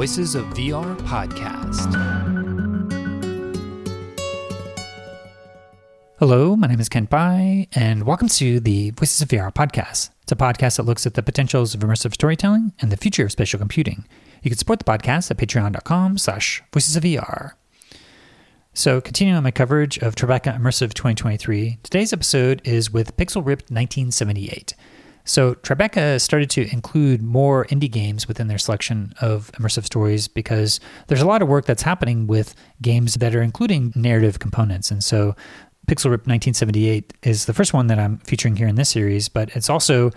Voices of VR podcast. Hello, my name is Kent Bye, and welcome to the Voices of VR podcast. It's a podcast that looks at the potentials of immersive storytelling and the future of spatial computing. You can support the podcast at patreon.com slash voices of VR. So, continuing on my coverage of Tribeca Immersive 2023, today's episode is with Pixel Ripped 1978. So, Tribeca started to include more indie games within their selection of immersive stories because there's a lot of work that's happening with games that are including narrative components. And so, Pixel Rip 1978 is the first one that I'm featuring here in this series, but it's also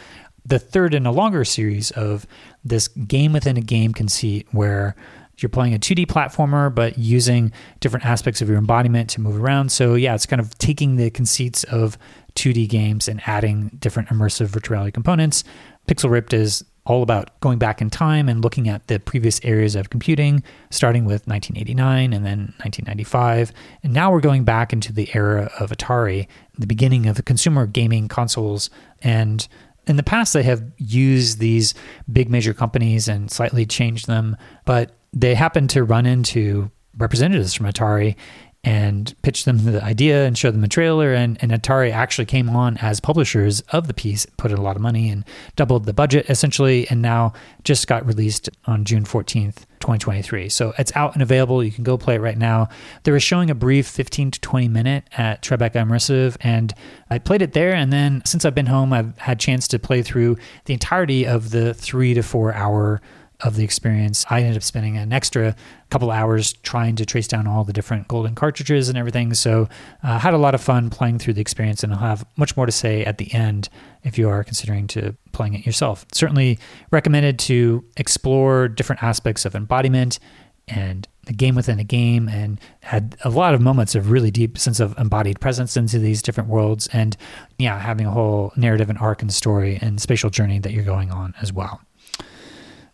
the third in a longer series of this game within a game conceit where you're playing a 2D platformer, but using different aspects of your embodiment to move around. So, yeah, it's kind of taking the conceits of 2D games and adding different immersive virtual reality components. Pixel Ripped is all about going back in time and looking at the previous areas of computing, starting with 1989 and then 1995. And now we're going back into the era of Atari, the beginning of the consumer gaming consoles. And in the past, they have used these big major companies and slightly changed them, but they happen to run into representatives from Atari and pitched them the idea and showed them a trailer. And, and Atari actually came on as publishers of the piece, put in a lot of money and doubled the budget essentially, and now just got released on June 14th, 2023. So it's out and available. You can go play it right now. They were showing a brief 15 to 20 minute at Tribeca Immersive, and I played it there. And then since I've been home, I've had chance to play through the entirety of the three to four hour of the experience. I ended up spending an extra couple hours trying to trace down all the different golden cartridges and everything. So I uh, had a lot of fun playing through the experience, and I'll have much more to say at the end if you are considering to playing it yourself. Certainly recommended to explore different aspects of embodiment and the game within a game and had a lot of moments of really deep sense of embodied presence into these different worlds and yeah having a whole narrative and arc and story and spatial journey that you're going on as well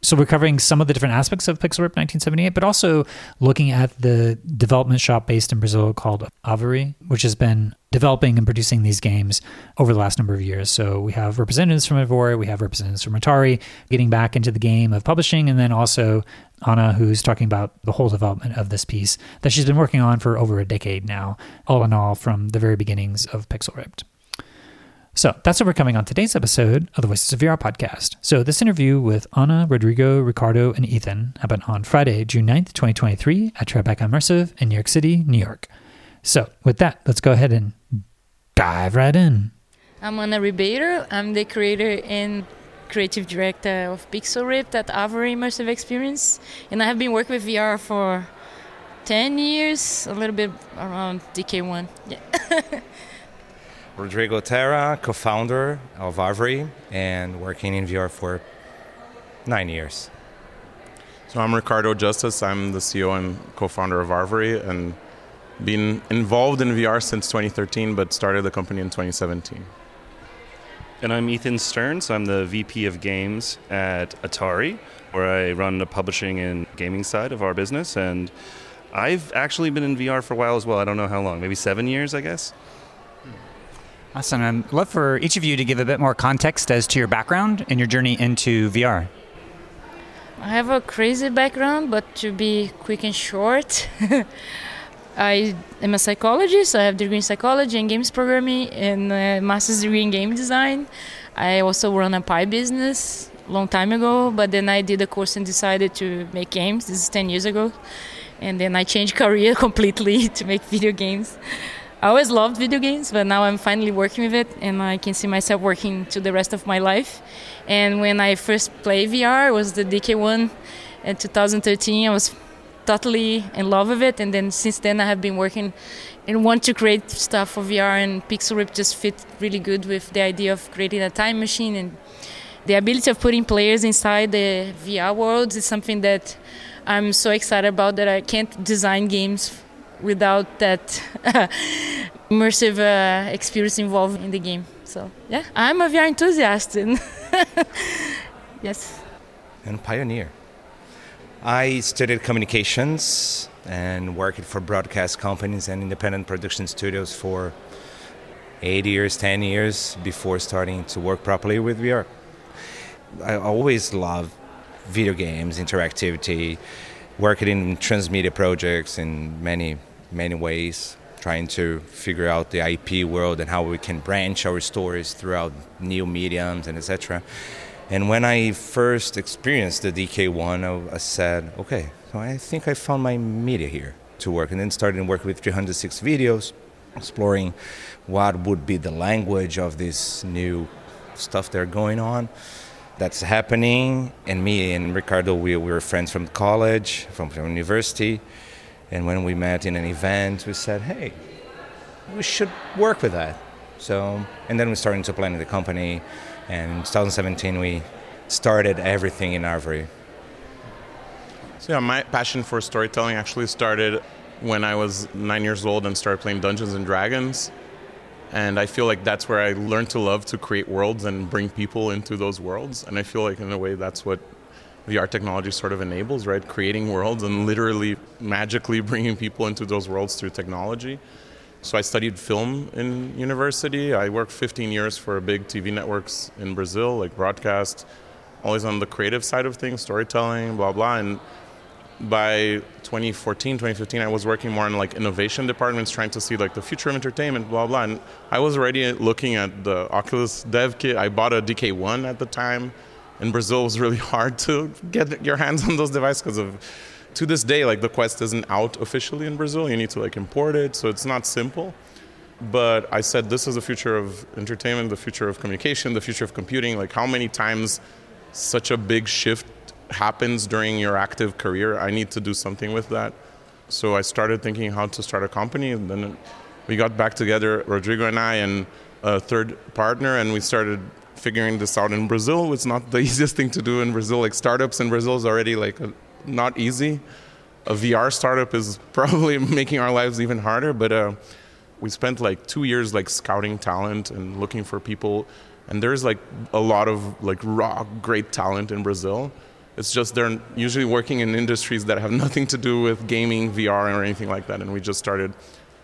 so we're covering some of the different aspects of Pixel Rip 1978, but also looking at the development shop based in Brazil called ARVORE, which has been developing and producing these games over the last number of years. So we have representatives from ARVORE, we have representatives from Atari getting back into the game of publishing, and then also Ana, who's talking about the whole development of this piece that she's been working on for over a decade now, all in all, from the very beginnings of Pixel Ripped. So that's what we're coming on today's episode of the Voices of VR podcast. So this interview with Ana, Rodrigo, Ricardo, and Ethan happened on Friday, June 9th, 2023 at Tribeca Immersive in New York City, New York. So with that, let's go ahead and dive right in. I'm Ana Ribeiro. I'm the creator and creative director of Pixel Ripped at ARVORE Immersive Experience. And I have been working with VR for 10 years, a little bit around DK1. Yeah. Rodrigo Terra, co founder of ARVORE, and working in VR for nine years. So I'm Ricardo Justus. I'm the CEO and co founder of ARVORE, and been involved in VR since 2013, but started the company in 2017. And I'm Ethan Stearns. I'm the VP of Games at Atari, where I run the publishing and gaming side of our business. And I've actually been in VR for a while as well. I don't know how long, maybe seven years, I guess. Awesome. I'd love for each of you to give a bit more context as to your background and your journey into VR. I have a crazy background, but to be quick and short, I am a psychologist. I have a degree in psychology and games programming and a master's degree in game design. I also run a pie business long time ago, but then I did a course and decided to make games. This is 10 years ago. And then I changed career completely to make video games. I always loved video games, but now I'm finally working with it, and I can see myself working to the rest of my life. And when I first played VR, it was the DK1 in 2013. I was totally in love with it, and then since then I have been working and want to create stuff for VR. And Pixel Rip just fit really good with the idea of creating a time machine and the ability of putting players inside the VR worlds is something that I'm so excited about that I can't design games without that immersive uh, experience involved in the game. So yeah, I'm a VR enthusiast. And yes. And pioneer. I studied communications and worked for broadcast companies and independent production studios for eight years, ten years before starting to work properly with VR. I always love video games, interactivity, working in transmedia projects in many, many ways, trying to figure out the IP world and how we can branch our stories throughout new mediums and etc. And when I first experienced the DK1, I, said, okay, so I think I found my media here to work. And then started working with 360 videos, exploring what would be the language of this new stuff that are going on that's happening. And me and Ricardo, we, we were friends from college, from, from university. And when we met in an event, we said, hey, we should work with that. So, and then we started to plan the company. And in 2017, we started everything in ARVORE. So yeah, my passion for storytelling actually started when I was nine years old and started playing Dungeons and Dragons. And I feel like that's where I learned to love to create worlds and bring people into those worlds. And I feel like in a way that's what VR technology sort of enables, right? Creating worlds and literally magically bringing people into those worlds through technology. So I studied film in university. I worked 15 years for big TV networks in Brazil, like broadcast, always on the creative side of things, storytelling, blah blah. And by 2014 2015 i was working more in like innovation departments trying to see like the future of entertainment blah blah and i was already looking at the oculus dev kit i bought a dk1 at the time in brazil it was really hard to get your hands on those devices because of to this day like the quest isn't out officially in brazil you need to like import it so it's not simple but i said this is the future of entertainment the future of communication the future of computing like how many times such a big shift happens during your active career. I need to do something with that. So I started thinking how to start a company, and then we got back together, Rodrigo and I, and a third partner, and we started figuring this out in Brazil. It's not the easiest thing to do in Brazil. Like startups in Brazil is already like a, not easy. A VR startup is probably making our lives even harder. But uh, we spent like two years like scouting talent and looking for people. And there's like a lot of like raw great talent in Brazil it's just they're usually working in industries that have nothing to do with gaming, VR, or anything like that. And we just started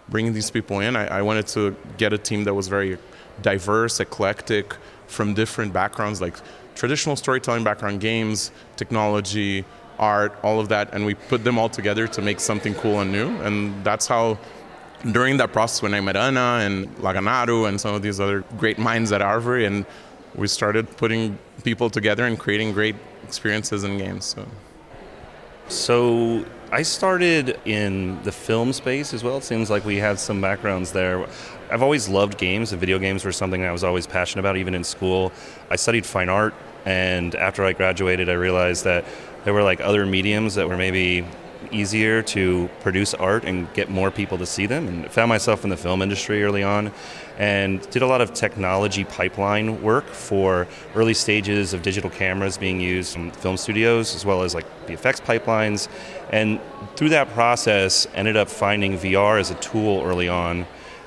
bringing these people in. I, I wanted to get a team that was very diverse, eclectic, from different backgrounds, like traditional storytelling background, games, technology, art, all of that, and we put them all together to make something cool and new. And that's how, during that process, when I met Ana and Laganaro and some of these other great minds at ARVORE, and we started putting people together and creating great experiences in games. So. So I started in the film space as well. It seems like we had some backgrounds there. I've always loved games, and video games were something I was always passionate about, even in school. I studied fine art, and after I graduated, I realized that there were like other mediums that were maybe easier to produce art and get more people to see them. And found myself in the film industry early on and did a lot of technology pipeline work for early stages of digital cameras being used in film studios as well as like VFX pipelines. And through that process, ended up finding VR as a tool early on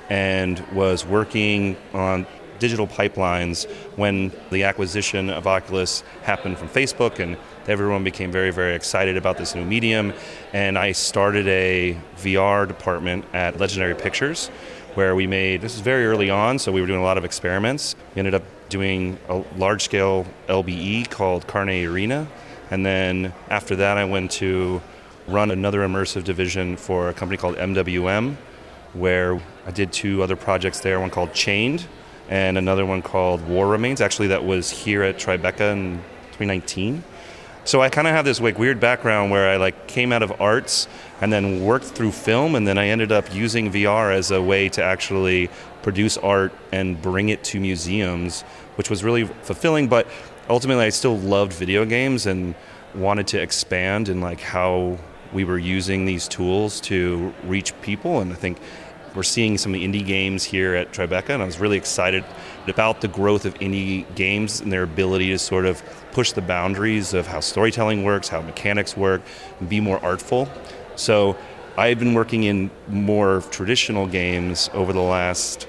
and was working on digital pipelines when the acquisition of Oculus happened from Facebook and everyone became very, very excited about this new medium. And I started a VR department at Legendary Pictures where we made this is very early on, so we were doing a lot of experiments. We ended up doing a large scale LBE called Carne Arena. And then after that, I went to run another immersive division for a company called MWM, where I did two other projects there one called Chained and another one called War Remains. Actually, that was here at Tribeca in 2019. So I kind of have this like weird background where I like came out of arts and then worked through film, and then I ended up using VR as a way to actually produce art and bring it to museums, which was really fulfilling. But ultimately, I still loved video games and wanted to expand in like how we were using these tools to reach people, and I think we're seeing some indie games here at Tribeca, and I was really excited about the growth of indie games and their ability to sort of push the boundaries of how storytelling works, how mechanics work, and be more artful. So I've been working in more traditional games over the last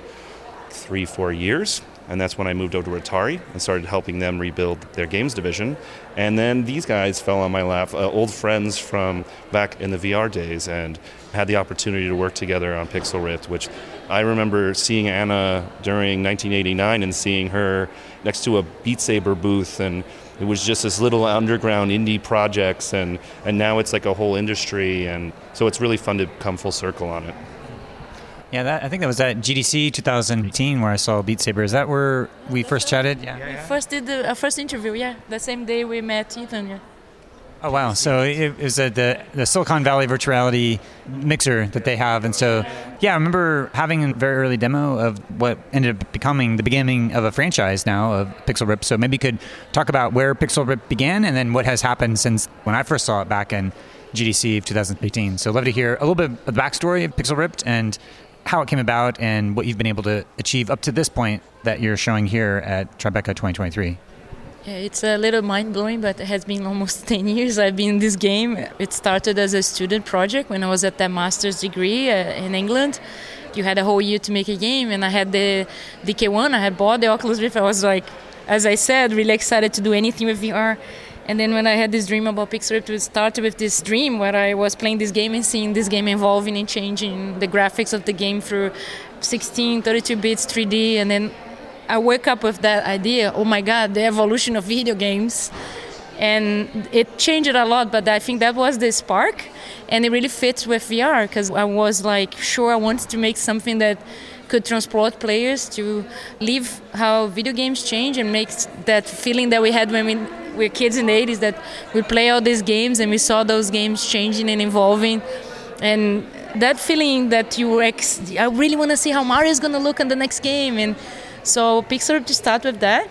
three, four years. and that's when I moved over to Atari and started helping them rebuild their games division. And then these guys fell on my lap, uh, old friends from back in the VR days, and had the opportunity to work together on Pixel Ripped, which I remember seeing Ana during 1989 and seeing her next to a Beat Saber booth and it was just this little underground indie projects and, and now it's like a whole industry and so it's really fun to come full circle on it yeah that, i think that was at gdc 2018 where i saw beat saber is that where we first chatted yeah, yeah. first did the uh, first interview yeah the same day we met ethan yeah Oh wow! So it was a, the the Silicon Valley virtuality mixer that they have, and so yeah, I remember having a very early demo of what ended up becoming the beginning of a franchise now of Pixel Rip. So maybe you could talk about where Pixel Rip began, and then what has happened since when I first saw it back in GDC of 2018. So love to hear a little bit of the backstory of Pixel Ripped and how it came about and what you've been able to achieve up to this point that you're showing here at Tribeca 2023. Yeah, it's a little mind blowing, but it has been almost 10 years I've been in this game. It started as a student project when I was at that master's degree uh, in England. You had a whole year to make a game, and I had the DK1, I had bought the Oculus Rift. I was like, as I said, really excited to do anything with VR. And then when I had this dream about Rift, it started with this dream where I was playing this game and seeing this game evolving and changing the graphics of the game through 16, 32 bits, 3D, and then I woke up with that idea. Oh my God, the evolution of video games, and it changed a lot. But I think that was the spark, and it really fits with VR because I was like, sure, I wanted to make something that could transport players to live how video games change and make that feeling that we had when we were kids in the 80s that we play all these games and we saw those games changing and evolving and that feeling that you ex- I really want to see how Mario is going to look in the next game and so Pixar to start with that.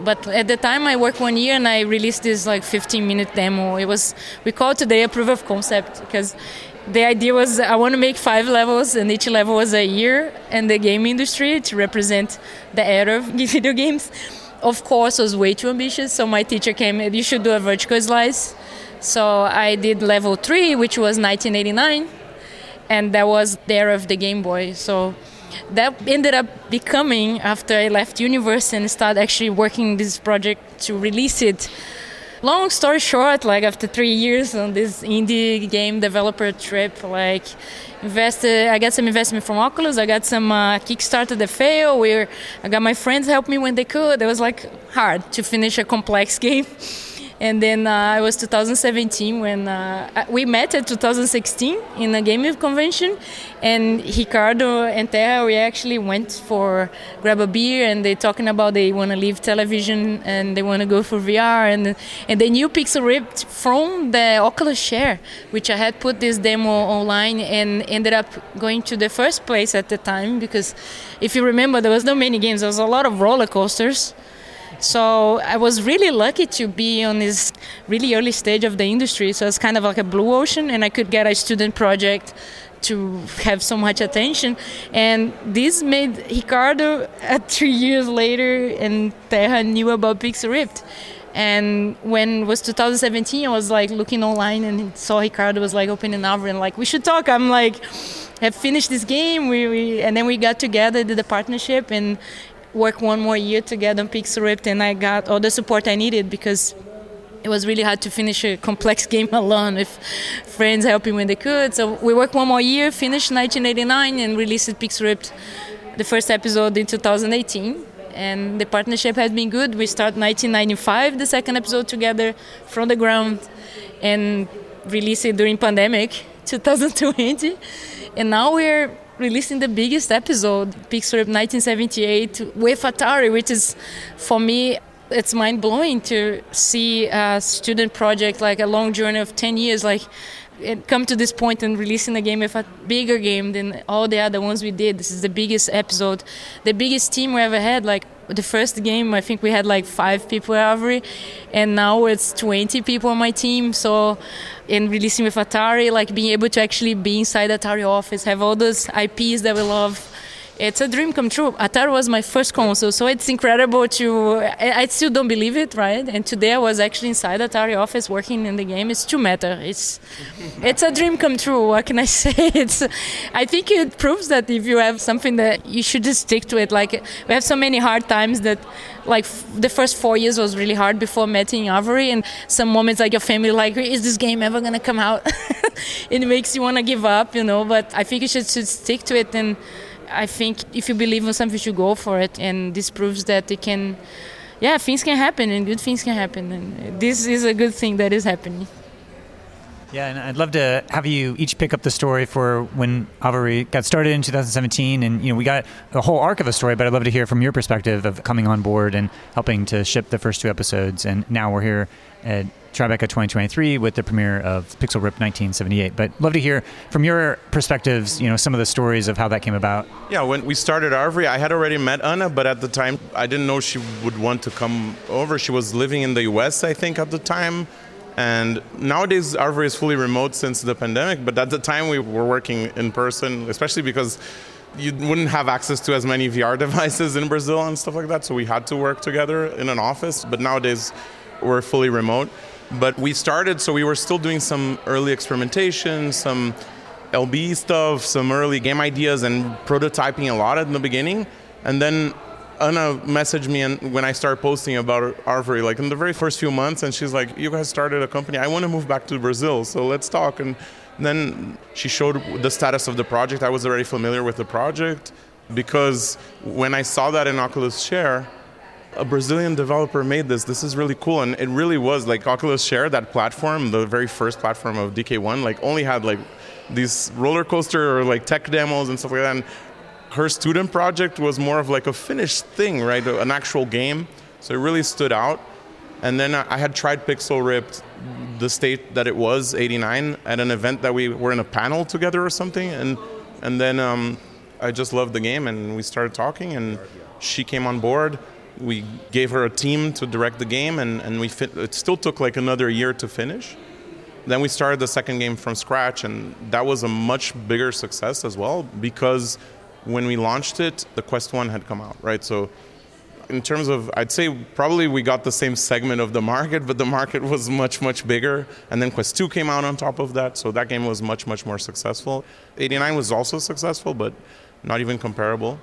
But at the time, I worked one year and I released this like 15 minute demo. It was we call today a proof of concept because the idea was I want to make five levels and each level was a year in the game industry to represent the era of video games. Of course, was way too ambitious, so my teacher came. You should do a vertical slice. So I did level three, which was 1989, and that was the era of the Game Boy. So that ended up becoming after I left university and started actually working this project to release it. Long story short, like after three years on this indie game developer trip, like invested, I got some investment from Oculus. I got some uh, Kickstarter that failed. Where I got my friends help me when they could. It was like hard to finish a complex game. And then uh, it was 2017 when uh, we met at 2016 in a gaming convention, and Ricardo and Terra we actually went for grab a beer, and they talking about they want to leave television and they want to go for VR, and and they knew Pixel Ripped from the Oculus Share, which I had put this demo online and ended up going to the first place at the time because if you remember there was no many games, there was a lot of roller coasters so I was really lucky to be on this really early stage of the industry. So it's kind of like a blue ocean, and I could get a student project to have so much attention. And this made Ricardo, uh, three years later, and Terra knew about Pixel Ripped. And when it was 2017, I was like looking online and saw Ricardo was like opening ARVORE and like, we should talk. I'm like, have finished this game. We, we, and then we got together, did the partnership, and work one more year together on Pixel and I got all the support I needed because it was really hard to finish a complex game alone with friends helping when they could. So we worked one more year, finished 1989, and released Pixel the first episode in 2018. And the partnership has been good. We start 1995, the second episode together from the ground, and released it during pandemic 2020. And now we're releasing the biggest episode, Pixel 1978, with Atari, which is for me it's mind blowing to see a student project like a long journey of 10 years like come to this point and releasing a game with a bigger game than all the other ones we did. This is the biggest episode the biggest team we ever had. Like the first game i think we had like five people every and now it's 20 people on my team. So in releasing with atari like being able to actually be inside atari office have all those ips that we love it's a dream come true. Atari was my first console, so it's incredible to. I, still don't believe it, right? And today I was actually inside Atari office working in the game. It's too matter. It's it's a dream come true. What can I say? It's. I think it proves that if you have something that you should just stick to it. Like we have so many hard times that, like f- the first four years was really hard before meeting ARVORE, and some moments like your family like, is this game ever gonna come out? it makes you wanna give up, you know. But I think you should, should stick to it and I think if you believe in something, you go for it. And this proves that it can, yeah, things can happen and good things can happen. And this is a good thing that is happening. Yeah, and I'd love to have you each pick up the story for when ARVORE got started in 2017, and you know we got a whole arc of a story. But I'd love to hear from your perspective of coming on board and helping to ship the first two episodes. And now we're here at Tribeca 2023 with the premiere of Pixel Rip 1978. But love to hear from your perspectives, you know, some of the stories of how that came about. Yeah, when we started ARVORE, I had already met Ana, but at the time I didn't know she would want to come over. She was living in the US, I think, at the time. And nowadays, ARVORE is fully remote since the pandemic, but at the time we were working in person, especially because you wouldn't have access to as many VR devices in Brazil and stuff like that. So we had to work together in an office. But nowadays, we're fully remote. But we started, so we were still doing some early experimentation, some LB stuff, some early game ideas, and prototyping a lot in the beginning. And then Ana messaged me and when I started posting about ARVORE, like in the very first few months, and she's like, "You guys started a company. I want to move back to Brazil, so let's talk." And then she showed the status of the project. I was already familiar with the project because when I saw that in Oculus Share, a Brazilian developer made this. This is really cool, and it really was like Oculus Share, that platform, the very first platform of DK1, like only had like these roller coaster or like tech demos and stuff like that. And her student project was more of like a finished thing, right? An actual game. So it really stood out. And then I had tried Pixel Ripped, the state that it was, 89, at an event that we were in a panel together or something. And and then um, I just loved the game, and we started talking, and she came on board we gave her a team to direct the game, and, and we fit, it still took like another year to finish. Then we started the second game from scratch, and that was a much bigger success as well because when we launched it, the Quest 1 had come out, right? So, in terms of, I'd say probably we got the same segment of the market, but the market was much, much bigger. And then Quest 2 came out on top of that, so that game was much, much more successful. 89 was also successful, but not even comparable.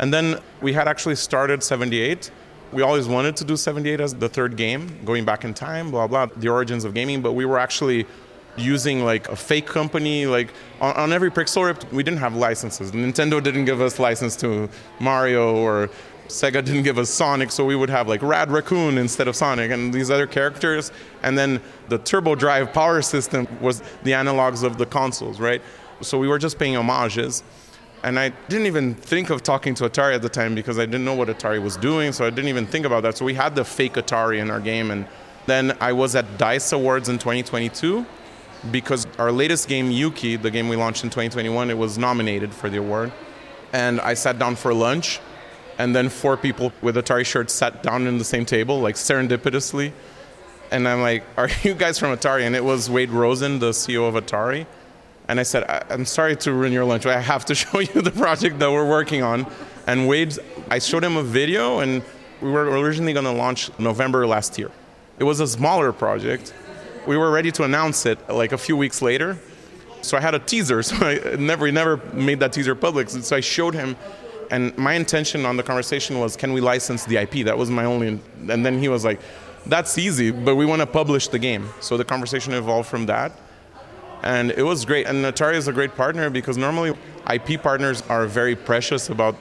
And then we had actually started 78. We always wanted to do 78 as the third game, going back in time, blah, blah, the origins of gaming, but we were actually using like a fake company like on, on, every pixel we didn't have licenses. Nintendo didn't give us license to mario or sega didn't give us sonic so we would have like rad raccoon instead of sonic and these other characters. And then the turbo drive power system was the analogs of the consoles right? So we were just paying homages and I didn't even think of talking to Atari at the time because I didn't know what Atari was doing, so I didn't even think about that. So we had the fake Atari in our game, and then I was at Dice Awards in 2022 because our latest game, Yuki, the game we launched in 2021, it was nominated for the award. And I sat down for lunch, and then four people with Atari shirts sat down in the same table, like serendipitously. And I'm like, "Are you guys from Atari?" And it was Wade Rosen, the CEO of Atari and I said, I- am sorry to ruin your lunch, but I have to show you the project that we're working on. And Wade, I showed him a video, and we were originally going to launch November last year. It was a smaller project. We were ready to announce it like a few weeks later. So I had a teaser. So I never, never made that teaser public. So I showed him, and my intention on the conversation was, can we license the IP? That was my only. And then he was like, that's easy, but we want to publish the game. So the conversation evolved from that and it was great. And Atari is a great partner because normally IP partners are very precious about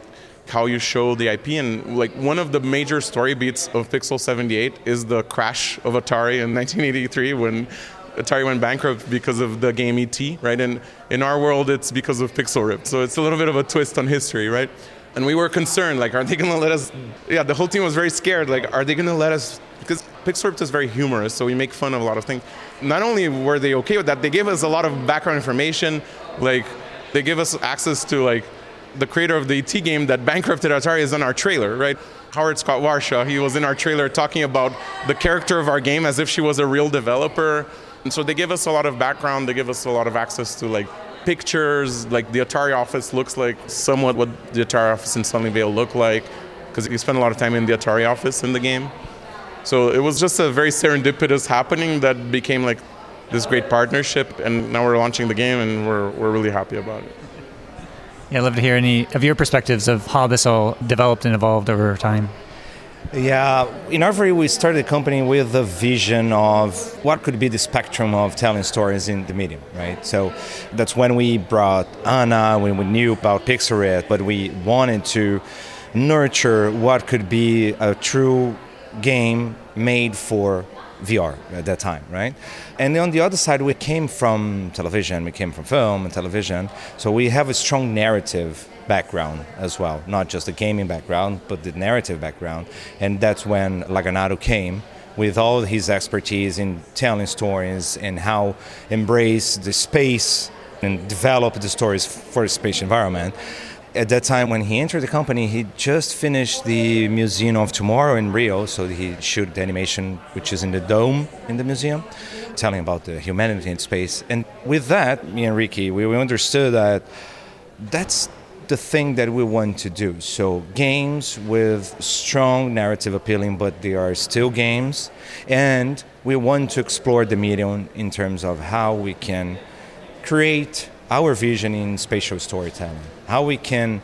how you show the IP. And like one of the major story beats of Pixel 78 is the crash of Atari in 1983 when Atari went bankrupt because of the game ET, right? And in our world, it's because of Pixel Rip. So it's a little bit of a twist on history, right? And we were concerned, like, are they to let us? Yeah, the whole team was very scared. Like, are they to let us? Because Pixel Rip is very humorous, so we make fun of a lot of things not only were they okay with that, they gave us a lot of background information. Like they give us access to like the creator of the ET game that bankrupted Atari is in our trailer, right? Howard Scott Warshaw, he was in our trailer talking about the character of our game as if she was a real developer. And so they give us a lot of background, they give us a lot of access to like pictures. Like the Atari office looks like somewhat what the Atari office in Sunnyvale looked like, because you spend a lot of time in the Atari office in the game. So it was just a very serendipitous happening that became like this great partnership, and now we're launching the game, and we're we're really happy about it. Yeah, I'd love to hear any of your perspectives of how this all developed and evolved over time. Yeah, in ARVORE, we started the company with the vision of what could be the spectrum of telling stories in the medium, right? So that's when we brought Ana, when we knew about Pixelrip, but we wanted to nurture what could be a true game made for VR at that time, right? And on the other side, we came from television, we came from film and television, so we have a strong narrative background as well, not just the gaming background, but the narrative background. And that's when Laganaro came with all his expertise in telling stories and how embrace the space and develop the stories for the space environment at that time when he entered the company, he just finished the Museum of Tomorrow in Rio. So he shot the animation, which is in the dome in the museum, telling about the humanity in space. And with that, me and Ricky, we, we understood that that's the thing that we want to do. So games with strong narrative appealing, but they are still games, and we want to explore the medium in terms of how we can create our vision in spatial storytelling, how we can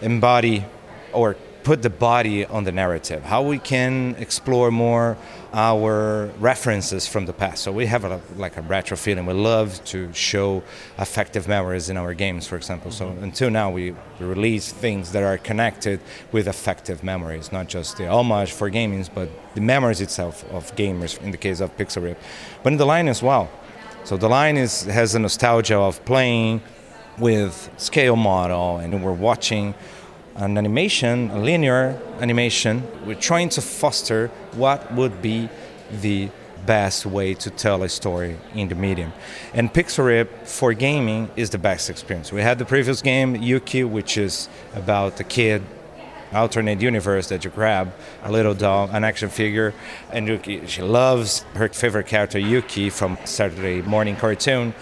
embody or put the body on the narrative, how we can explore more our references from the past. So we have a, like a retro feeling. We love to show affective memories in our games, for example. So mm-hmm. until now, we release things that are connected with affective memories, not just the homage for gaming, but the memories itself of gamers. In the case of Pixel Rip, but in the line as well. So the line is has a nostalgia of playing with scale model, and we're watching an animation, a linear animation. We're trying to foster what would be the best way to tell a story in the medium. And Pixelrip for gaming is the best experience. We had the previous game, Yuki, which is about a kid alternate universe that you grab a little doll, an action figure, and Yuki, she loves her favorite character Yuki from Saturday morning cartoon,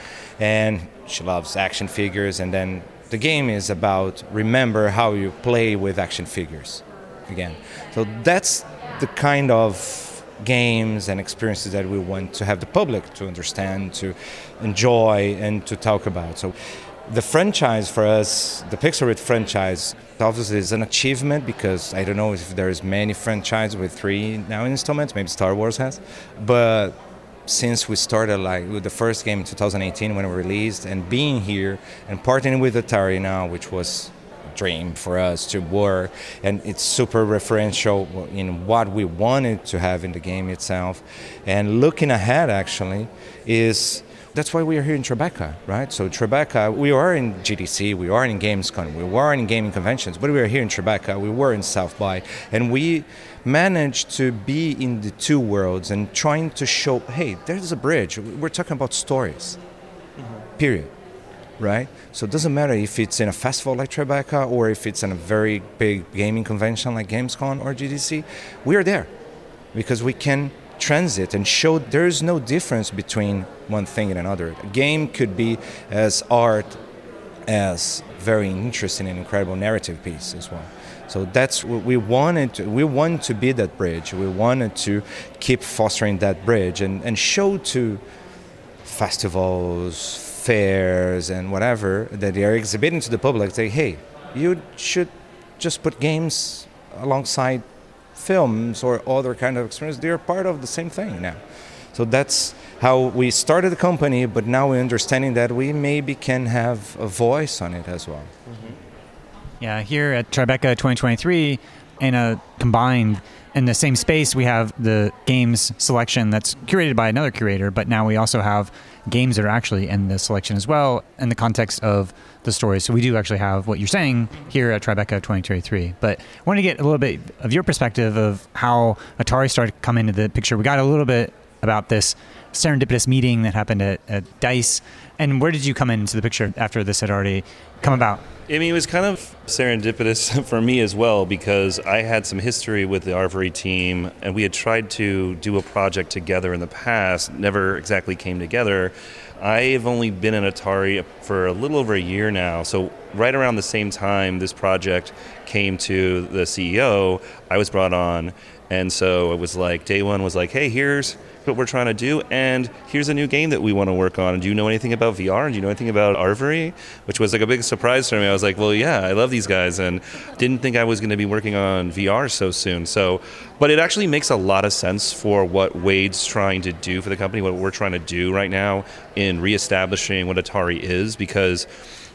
and she loves action figures. And then the game is about remember how you play with action figures again. So that's the kind of games and experiences that we want to have the public to understand, to enjoy, and to talk about. So the franchise for us, the Pixelrip franchise, obviously is an achievement because I don't know if there's many franchises with three now installments. Maybe Star Wars has, but since we started like with the first game in 2018 when we released and being here and partnering with Atari now, which was a dream for us to work and it's super referential in what we wanted to have in the game itself and looking ahead actually is that's why we are here in Tribeca, right? So Tribeca, we are in GDC, we are in Gamescom, we were in gaming conventions, but we are here in Tribeca, we were in South by, and we managed to be in the two worlds and trying to show, hey, there's a bridge. We're talking about stories, mm-hmm. period, right? So it doesn't matter if it's in a festival like Tribeca or if it's in a very big gaming convention like Gamescom or GDC, we are there because we can transit and show there's no difference between one thing and another. A game could be as art as very interesting and incredible narrative piece as well. So that's what we wanted. To, we wanted to be that bridge. We wanted to keep fostering that bridge and, and show to festivals, fairs, and whatever that they are exhibiting to the public. Say, hey, you should just put games alongside films or other kind of experience, they're part of the same thing now. So that's how we started the company, but now we're understanding that we maybe can have a voice on it as well. Mm-hmm. Yeah, here at Tribeca 2023, in a combined in the same space, we have the games selection that's curated by another curator, but now we also have games that are actually in the selection as well in the context of the story. So we do actually have what you're saying here at Tribeca 2023. But I want to get a little bit of your perspective of how Atari started to come into the picture. We got a little bit about this serendipitous meeting that happened at, at Dice. And where did you come into the picture after this had already come about? I mean, it was kind of serendipitous for me as well because I had some history with the ARVORE team, and we had tried to do a project together in the past, never exactly came together. I've only been in Atari for a little over a year now, so right around the same time this project came to the CEO, I was brought on, and so it was like day one was like, hey, here's what we're trying to do, and here's a new game that we want to work on. Do you know anything about VR? And do you know anything about ARVORE? Which was like a big surprise for me. I was like, well, yeah, I love these guys, and didn't think I was going to be working on VR so soon. So, but it actually makes a lot of sense for what Wade's trying to do for the company, what we're trying to do right now in reestablishing what Atari is, because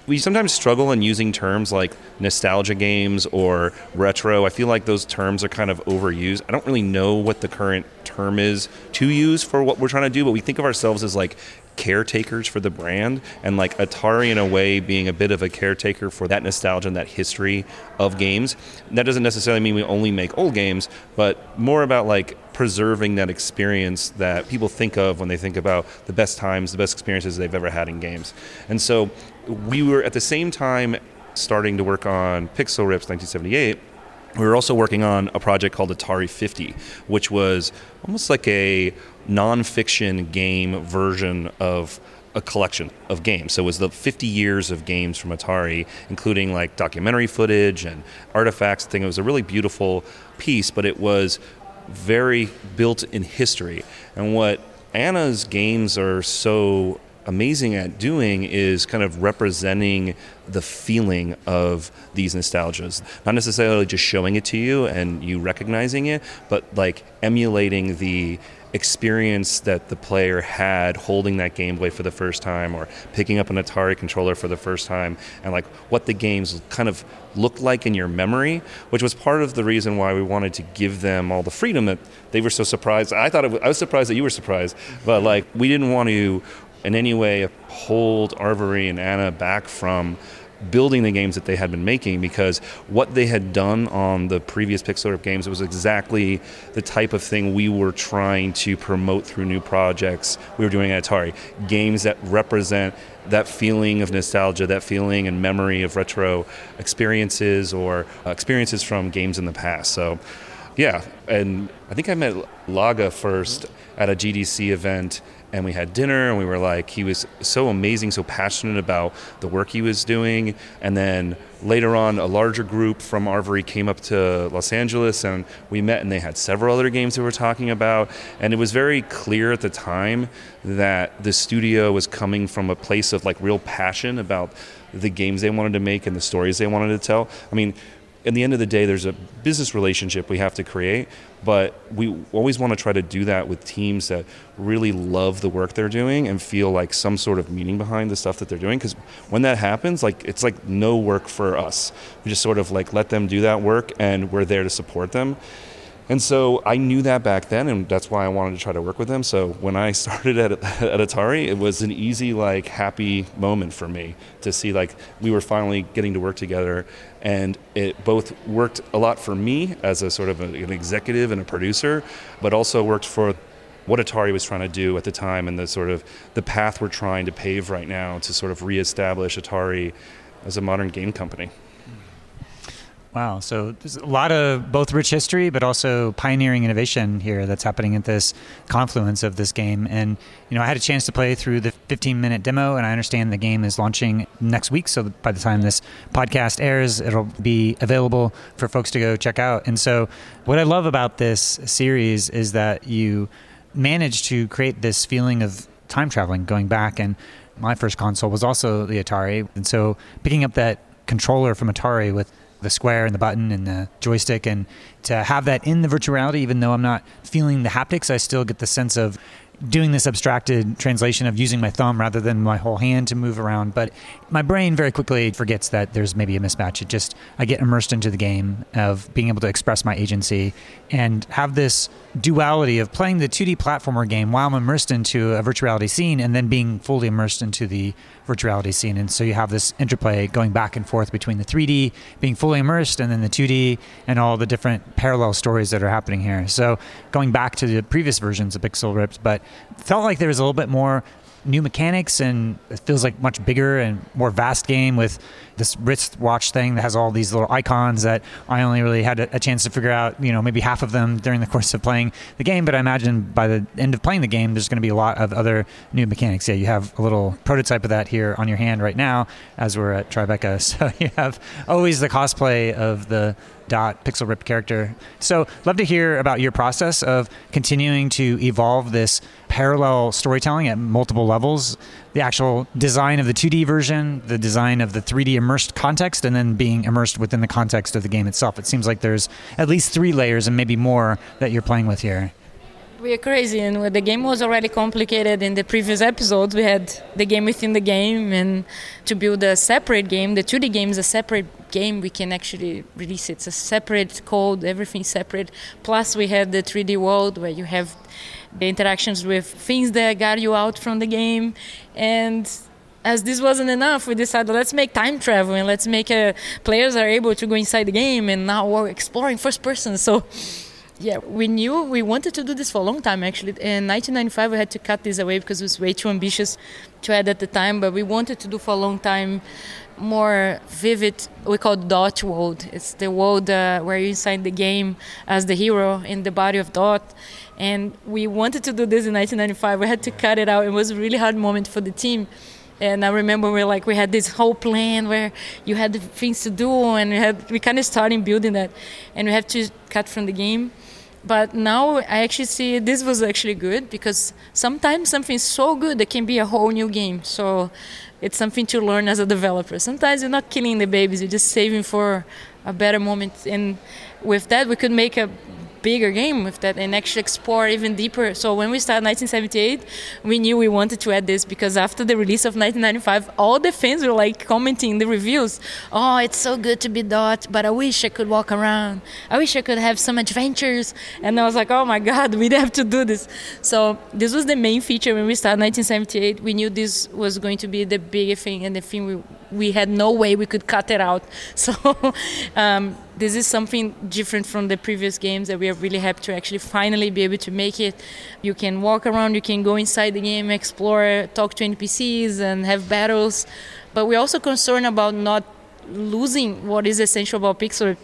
we sometimes struggle in using terms like nostalgia games or retro. I feel like those terms are kind of overused. I don't really know what the current term is to use for what we're trying to do, but we think of ourselves as like caretakers for the brand and like Atari in a way being a bit of a caretaker for that nostalgia and that history of games. That doesn't necessarily mean we only make old games, but more about like preserving that experience that people think of when they think about the best times, the best experiences they've ever had in games. And so we were at the same time starting to work on Pixel Rips 1978 we were also working on a project called Atari 50, which was almost like a nonfiction game version of a collection of games. So it was the 50 years of games from Atari, including like documentary footage and artifacts. Thing. It was a really beautiful piece, but it was very built in history. And what Ana's games are so amazing at doing is kind of representing the feeling of these nostalgias. Not necessarily just showing it to you and you recognizing it, but like emulating the experience that the player had holding that Game Boy for the first time or picking up an Atari controller for the first time and like what the games kind of looked like in your memory, which was part of the reason why we wanted to give them all the freedom that they were so surprised. I thought was, I was surprised that you were surprised, but like we didn't want to in any way hold ARVORE and Ana back from building the games that they had been making because what they had done on the previous Pixel Rip games was exactly the type of thing we were trying to promote through new projects we were doing at Atari. Games that represent that feeling of nostalgia, that feeling and memory of retro experiences or uh, experiences from games in the past. So, yeah, and I think I met Laga first at a GDC event and we had dinner and we were like he was so amazing so passionate about the work he was doing. And then later on a larger group from ARVORE came up to los angeles and we met and they had several other games they were talking about. And it was very clear at the time that the studio was coming from a place of like real passion about the games they wanted to make and the stories they wanted to tell. I mean in the end of the day, there's a business relationship we have to create, but we always want to try to do that with teams that really love the work they're doing and feel like some sort of meaning behind the stuff that they're doing. Because when that happens, like it's like no work for us. We just sort of like let them do that work, and we're there to support them. And so I knew that back then, and that's why I wanted to try to work with them. So when I started at, at Atari, it was an easy, like, happy moment for me to see, like, we were finally getting to work together. And it both worked a lot for me as a sort of an executive and a producer, but also worked for what Atari was trying to do at the time and the sort of the path we're trying to pave right now to sort of reestablish Atari as a modern game company. Wow. So there's a lot of both rich history, but also pioneering innovation here that's happening at this confluence of this game. And, you know, I had a chance to play through the 15 minute demo, and I understand the game is launching next week. So by the time this podcast airs, it'll be available for folks to go check out. And so what I love about this series is that you manage to create this feeling of time traveling, going back. And my first console was also the Atari. And so picking up that controller from Atari with the square and the button and the joystick and to have that in the virtual reality even though i'm not feeling the haptics i still get the sense of doing this abstracted translation of using my thumb rather than my whole hand to move around. But my brain very quickly forgets that there's maybe a mismatch. It just, I get immersed into the game of being able to express my agency and have this duality of playing the 2D platformer game while I'm immersed into a virtual reality scene and then being fully immersed into the virtual reality scene. And so you have this interplay going back and forth between the 3D, being fully immersed, and then the 2D and all the different parallel stories that are happening here. So going back to the previous versions of Pixel Ripped, but felt like there was a little bit more new mechanics and it feels like much bigger and more vast game with this wristwatch thing that has all these little icons that I only really had a, a, chance to figure out, you know, maybe half of them during the course of playing the game. But I imagine by the end of playing the game, there's going to be a lot of other new mechanics. Yeah, you have a little prototype of that here on your hand right now as we're at Tribeca. So you have always the cosplay of the dot pixel rip character. So, love to hear about your process of continuing to evolve this parallel storytelling at multiple levels. The actual design of the 2D version, the design of the 3D immersed context, and then being immersed within the context of the game itself. It seems like there's at least three layers and maybe more that you're playing with here. We are crazy, and the game was already complicated in the previous episodes. We had the game within the game, and to build a separate game, the 2D game is a separate game. We can actually release it. It's a separate code, everything separate. Plus, we had the 3D world where you have the interactions with things that got you out from the game, and as this wasn't enough, we decided let's make time travel and let's make a, players are able to go inside the game, and now we're exploring first person. So yeah, we knew we wanted to do this for a long time actually. In 1995, we had to cut this away because it was way too ambitious to add at the time, but we wanted to do for a long time more vivid, we call it Dot World. It's the world uh, where you're inside the game as the hero in the body of Dot. And we wanted to do this in 1995. We had to cut it out. It was a really hard moment for the team and I remember we like we had this whole plan where you had things to do, and we had we kind of started building that, and we had to cut from the game. But now I actually see this was actually good because sometimes something so good that can be a whole new game. So it's something to learn as a developer. Sometimes you're not killing the babies, you're just saving for a better moment. And with that, we could make a bigger game with that and actually explore even deeper. So when we started 1978, we knew we wanted to add this because after the release of 1995, all the fans were like commenting in the reviews, "Oh, it's so good to be Dot, but I wish I could walk around. I wish I could have some adventures." And I was like, "Oh my God, we have to do this." So this was the main feature when we started 1978. We knew this was going to be the bigger thing and the thing we we had no way we could cut it out. So um, this is something different from the previous games that we are really happy to actually finally be able to make it. You can walk around, you can go inside the game, explore, talk to NPCs, and have battles. But we're also concerned about not losing what is essential about Pixel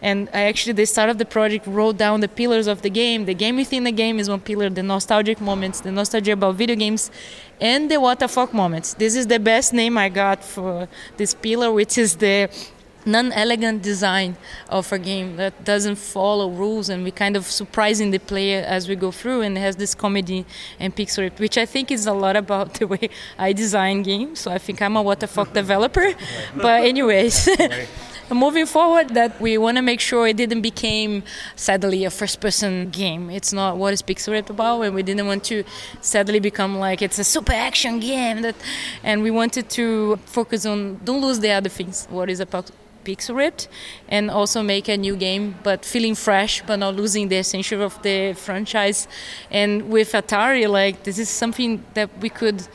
And I actually, the start of the project, wrote down the pillars of the game. The game within the game is one pillar, the nostalgic moments, the nostalgia about video games, and the what the fuck moments. This is the best name I got for this pillar, which is the non-elegant design of a game that doesn't follow rules and we kind of surprising the player as we go through and has this comedy and pixel art, which I think is a lot about the way I design games. So I think I'm a what the fuck developer. but anyways. moving forward that we want to make sure it didn't become sadly a first person game it's not what is pixel art about and we didn't want to sadly become like it's a super action game that and we wanted to focus on don't lose the other things what is about Pixel Ripped and also make a new game, but feeling fresh, but not losing the essence of the franchise. And with Atari, like this is something that we could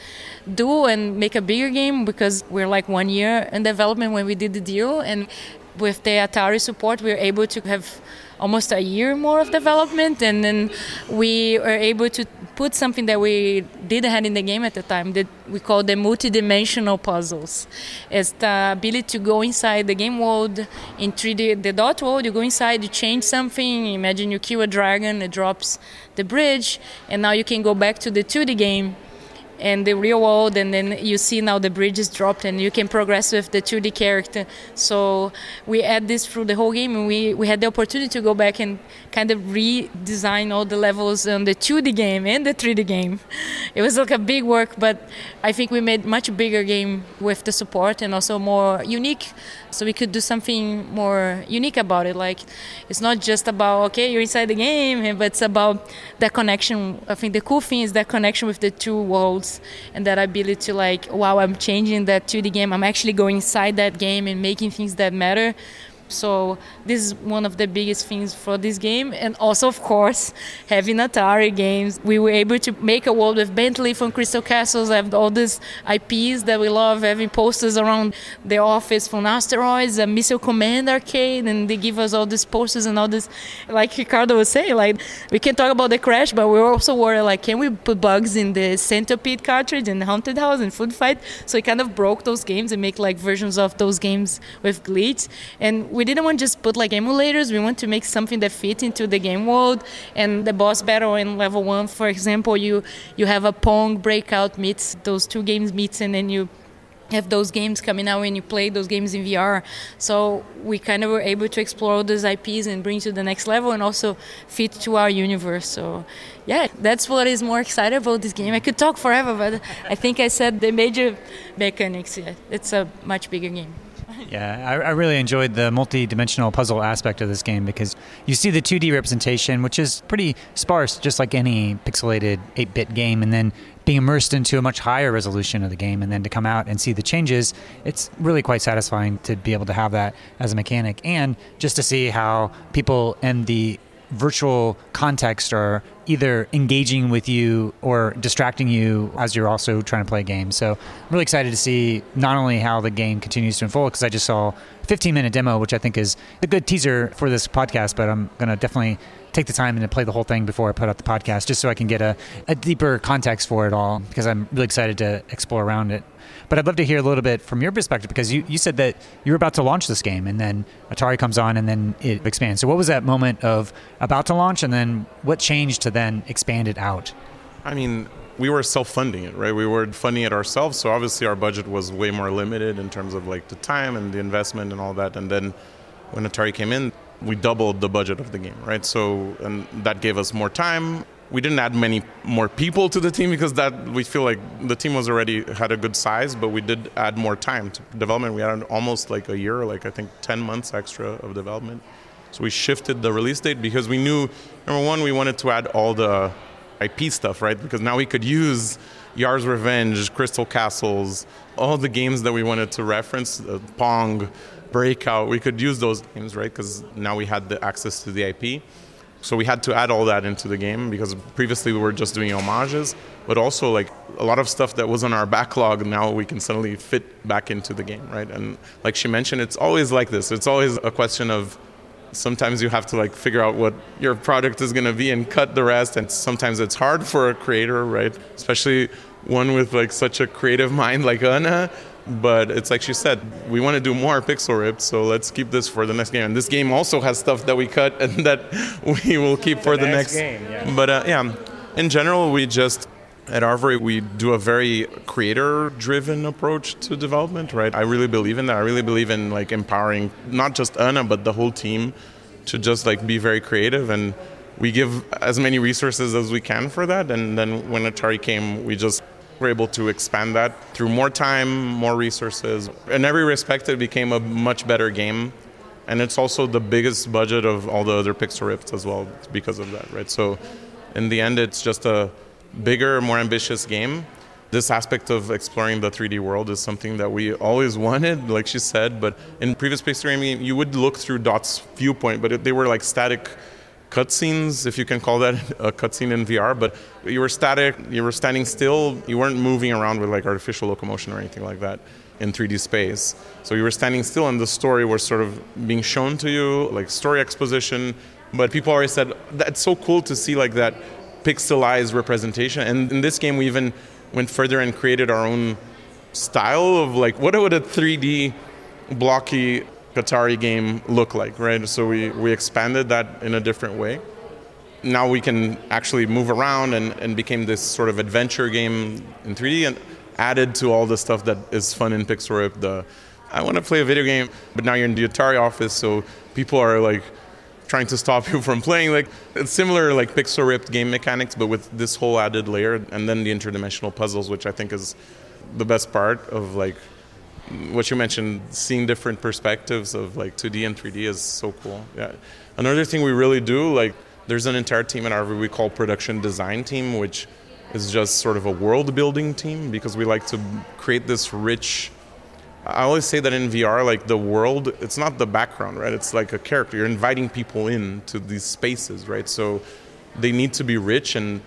do and make a bigger game because we're like one year in development when we did the deal, and with the Atari support, we we're able to have almost a year more of development, and then we were able to put something that we didn't have in the game at the time that we call the multi-dimensional puzzles. It's the ability to go inside the game world in 3D, the dot world. You go inside, you change something. Imagine you kill a dragon, it drops the bridge, and now you can go back to the 2D game and the real world and then you see now the bridge is dropped and you can progress with the 2d character. So we add this through the whole game and we, we had the opportunity to go back and kind of redesign all the levels on the 2d game and the 3d game. It was like a big work but i think we made much bigger game with the support and also more unique so we could do something more unique about it. Like it's not just about okay you're inside the game but it's about that connection. I think the cool thing is that connection with the two worlds and that ability to like wow i'm changing that 2d game. I'm actually going inside that game and making things that matter So this is one of the biggest things for this game, and also of course having Atari games. We were able to make a world with Bentley from Crystal Castles, have all these IPs that we love, having posters around the office from Asteroids, a Missile Command arcade, and they give us all these posters and all this. Like Ricardo was saying, like we can talk about the crash, but we were also worried like, can we put bugs in the Centipede cartridge and Haunted House and Food Fight? So we kind of broke those games and make like versions of those games with glitch and we didn't want to just put like emulators. We want to make something that fit into the game world. And the boss battle in level one, for example, you you have a Pong breakout meets those two games meets, and then you have those games coming out when you play those games in VR. So we kind of were able to explore those IPs and bring to the next level and also fit to our universe. So yeah, that's what is more exciting about this game. I could talk forever, but I think I said the major mechanics. Yeah, it's a much bigger game. Yeah, I, I, really enjoyed the multi-dimensional puzzle aspect of this game because you see the 2D representation, which is pretty sparse, just like any pixelated 8-bit game, and then being immersed into a much higher resolution of the game, and then to come out and see the changes, it's really quite satisfying to be able to have that as a mechanic, and just to see how people in the virtual context are either engaging with you or distracting you as you're also trying to play a game. So I'm really excited to see not only how the game continues to unfold, because I just saw a 15 minute demo, which I think is a good teaser for this podcast, but I'm going to definitely take the time and play the whole thing before I put out the podcast, just so I can get a, a deeper context for it all, because I'm really excited to explore around it. But I'd love to hear a little bit from your perspective because you, you said that you were about to launch this game and then Atari comes on and then it expands. So what was that moment of about to launch and then what changed to then expand it out? I mean, we were self-funding it, right? We were funding it ourselves, so obviously our budget was way more limited in terms of like the time and the investment and all that. And then when Atari came in, we doubled the budget of the game, right? So and that gave us more time, we didn't add many more people to the team because that we feel like the team was already had a good size but we did add more time to development. We had almost like a year like i think 10 months extra of development. So we shifted the release date because we knew number one we wanted to add all the ip stuff right? Because now we could use Yars' Revenge crystal castles all the games that we wanted to reference uh, pong breakout. We could use those games right? Because now we had the access to the ip so we had to add all that into the game because previously we were just doing homages, but also like a lot of stuff that was on our backlog now we can suddenly fit back into the game, right? And like she mentioned, it's always like this. It's always a question of sometimes you have to like figure out what your product is going to be and cut the rest and sometimes it's hard for a creator, right? Especially one with like such a creative mind like Ana but it's like she said, we want to do more pixel ripped, so let's keep this for the next game. And this game also has stuff that we cut and that we will keep for the, the next, game. Yeah. But uh, yeah, in general, we just at ARVORE we do a very creator-driven approach to development, right? I really believe in that. I really believe in like empowering not just Ana but the whole team to just like be very creative and we give as many resources as we can for that. And then when Atari came, we just we're able to expand that through more time, more resources. In every respect, it became a much better game. And it's also the biggest budget of all the other Pixel Rips as well because of that, right? So in the end, it's just a bigger, more ambitious game. This aspect of exploring the 3D world is something that we always wanted, like she said. But in previous Pixel Rips, you would look through Dot's viewpoint, but they were like static cutscenes, if you can call that a cutscene in VR, but you were static, you were standing still, you weren't moving around with like artificial locomotion or anything like that in 3D space. So you were standing still and the story was sort of being shown to you, like story exposition. But people always said, that's so cool to see like that pixelized representation. And in this game, we even went further and created our own style of like, what would a 3D blocky Atari game look like, right? So we, we expanded that in a different way. Now we can actually move around and, and became this sort of adventure game in 3D and added to all the stuff that is fun in Pixel Rip. The I want to play a video game, but now you're in the Atari office, so people are like trying to stop you from playing. Like it's similar like Pixel Ripped game mechanics, but with this whole added layer, and then the interdimensional puzzles, which I think is the best part of like what you mentioned, seeing different perspectives of like 2D and 3D is so cool. Yeah. Another thing we really do, like, there's an entire team at ARVORE we call production design team, which is just sort of a world building team because we like to create this rich I always say that in VR, like the world, it's not the background, right? It's like a character. You're inviting people in to these spaces, right? So they need to be rich and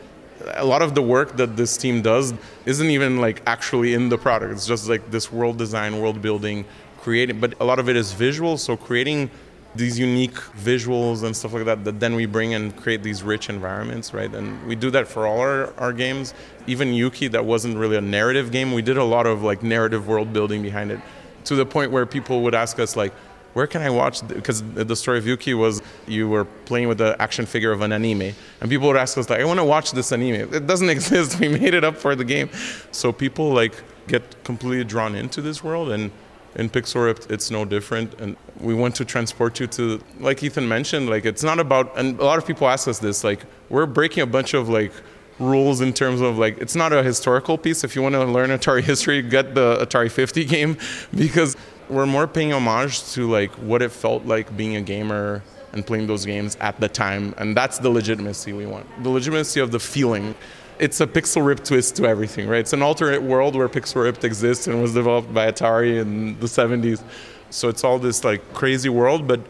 a lot of the work that this team does isn't even like actually in the product. It's just like this world design, world building, creating. But a lot of it is visual. So creating these unique visuals and stuff like that that then we bring and create these rich environments right and we do that for all our, our games even yuki that wasn't really a narrative game we did a lot of like narrative world building behind it to the point where people would ask us like where can i watch because the story of yuki was you were playing with the action figure of an anime and people would ask us like i want to watch this anime it doesn't exist we made it up for the game so people like get completely drawn into this world and in Pixar it's no different. And we want to transport you to, like Ethan mentioned, like it's not about, and a lot of people ask us this, like we're breaking a bunch of like rules in terms of like, it's not a historical piece. If you want to learn Atari history, get the Atari 50 game because we're more paying homage to like what it felt like being a gamer and playing those games at the time. And that's the legitimacy we want. The legitimacy of the feeling it's a pixel rip twist to everything, right? It's an alternate world where pixel ripped exists and was developed by Atari in the 70s. So it's all this like crazy world, but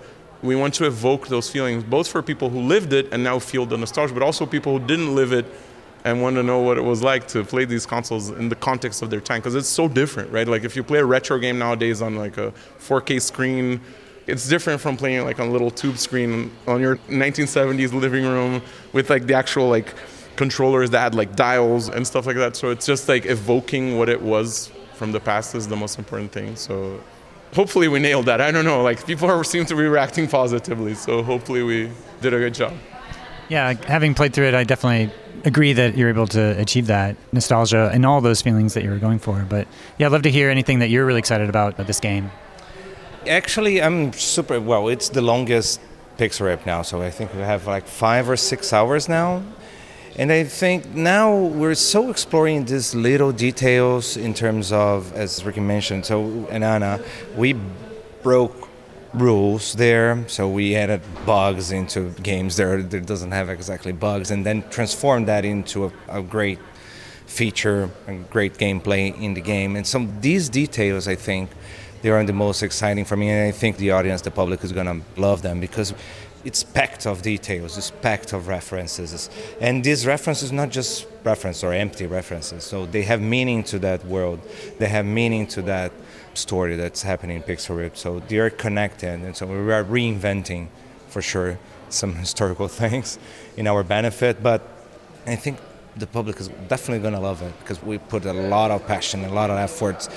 we want to evoke those feelings both for people who lived it and now feel the nostalgia, but also people who didn't live it and want to know what it was like to play these consoles in the context of their time because it's so different, right? Like if you play a retro game nowadays on like a 4K screen, it's different from playing like on a little tube screen on your 1970s living room with like the actual like controllers that had like dials and stuff like that. So it's just like evoking what it was from the past is the most important thing. So hopefully we nailed that. I don't know. Like people are, seem to be reacting positively. So hopefully we did a good job. Yeah, having played through it, I definitely agree that you're able to achieve that nostalgia and all those feelings that you were going for. But yeah, I'd love to hear anything that you're really excited about this game. Actually, I'm super. Well, it's the longest Pixel Rip now, so I think we have like five or six hours now. And I think now we're so exploring these little details in terms of, as Ricky mentioned, so and Ana, we broke rules there. So we added bugs into games there that doesn't have exactly bugs, and then transformed that into a, a great feature and great gameplay in the game. And some these details, I think, they are the most exciting for me, and I think the audience, the public, is gonna love them because it's packed of details, it's packed of references. And these references not just reference or empty references. So they have meaning to that world. They have meaning to that story that's happening in Pixel Rip. So they are connected. And so we are reinventing for sure some historical things in our benefit. But I think the public is definitely going to love it because we put a lot of passion, a lot of efforts,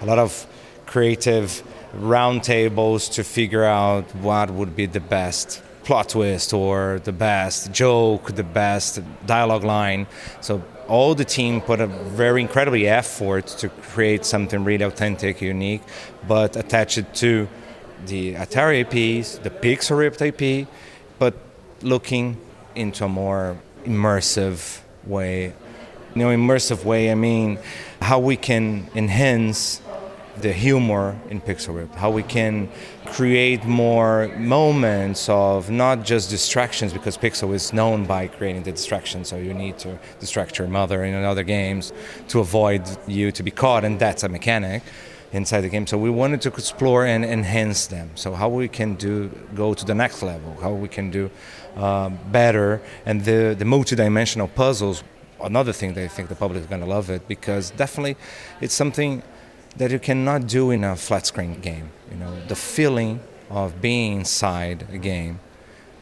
a lot of creative roundtables to figure out what would be the best plot twist or the best joke, the best dialogue line. So all the team put a very incredibly effort to create something really authentic, unique, but attach it to the Atari IPs, the Pixel Ripped IP, but looking into a more immersive way. You know, immersive way, I mean how we can enhance the humor in Pixel Rip, how we can create more moments of not just distractions, because Pixel is known by creating the distraction so you need to distract your mother in other games to avoid you to be caught, and that's a mechanic inside the game. So we wanted to explore and enhance them. So how we can do go to the next level, how we can do uh, better, and the the multi-dimensional puzzles. Another thing I think the public is going to love it because definitely it's something that you cannot do in a flat screen game. You know, the feeling of being inside a game,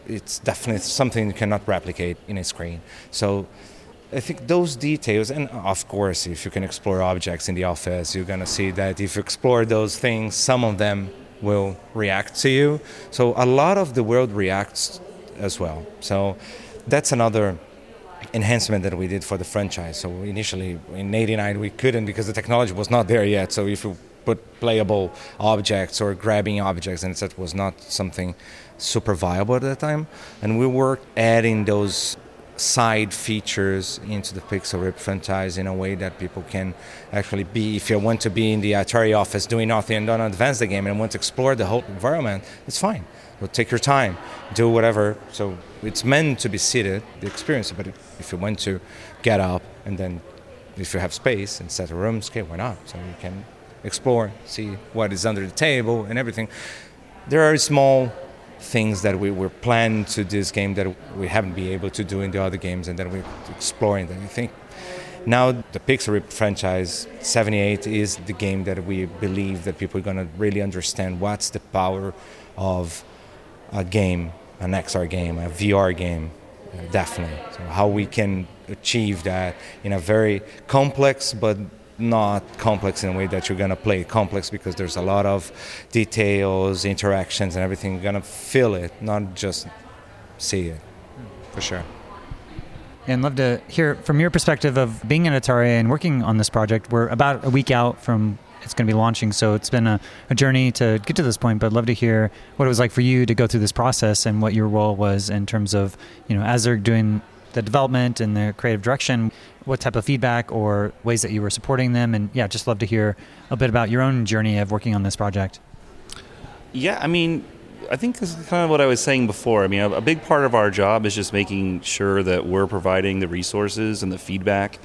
it's definitely something you cannot replicate in a screen. So I think those details, and of course, if you can explore objects in the office, you're gonna see that if you explore those things, some of them will react to you. So a lot of the world reacts as well. So that's another enhancement that we did for the franchise. So initially in '89 we couldn't because the technology was not there yet. So if you put playable objects or grabbing objects, and that was not something super viable at that time. And we were adding those side features into the Pixel Rip franchise in a way that people can actually be. If you want to be in the Atari office doing nothing and don't advance the game and want to explore the whole environment, it's fine. Well, take your time, do whatever. So it's meant to be seated, the experience. But if you want to get up and then, if you have space and set a room, okay, why not? So you can explore, see what is under the table and everything. There are small things that we were planning to this game that we haven't been able to do in the other games, and then we're exploring them. I think now the Pixel franchise 78 is the game that we believe that people are going to really understand what's the power of a game, an XR game, a VR game, definitely. So how we can achieve that in a very complex but not complex in a way that you're going to play complex because there's a lot of details, interactions, and everything. You're going to feel it, not just see it, for sure. And love to hear from your perspective of being at Atari and working on this project. We're about a week out from it's going to be launching, so it's been a, a journey to get to this point. But I'd love to hear what it was like for you to go through this process and what your role was in terms of, you know, as they're doing the development and the creative direction, what type of feedback or ways that you were supporting them. And yeah, just love to hear a bit about your own journey of working on this project. Yeah, I mean, I think this is kind of what I was saying before. I mean, a, a big part of our job is just making sure that we're providing the resources and the feedback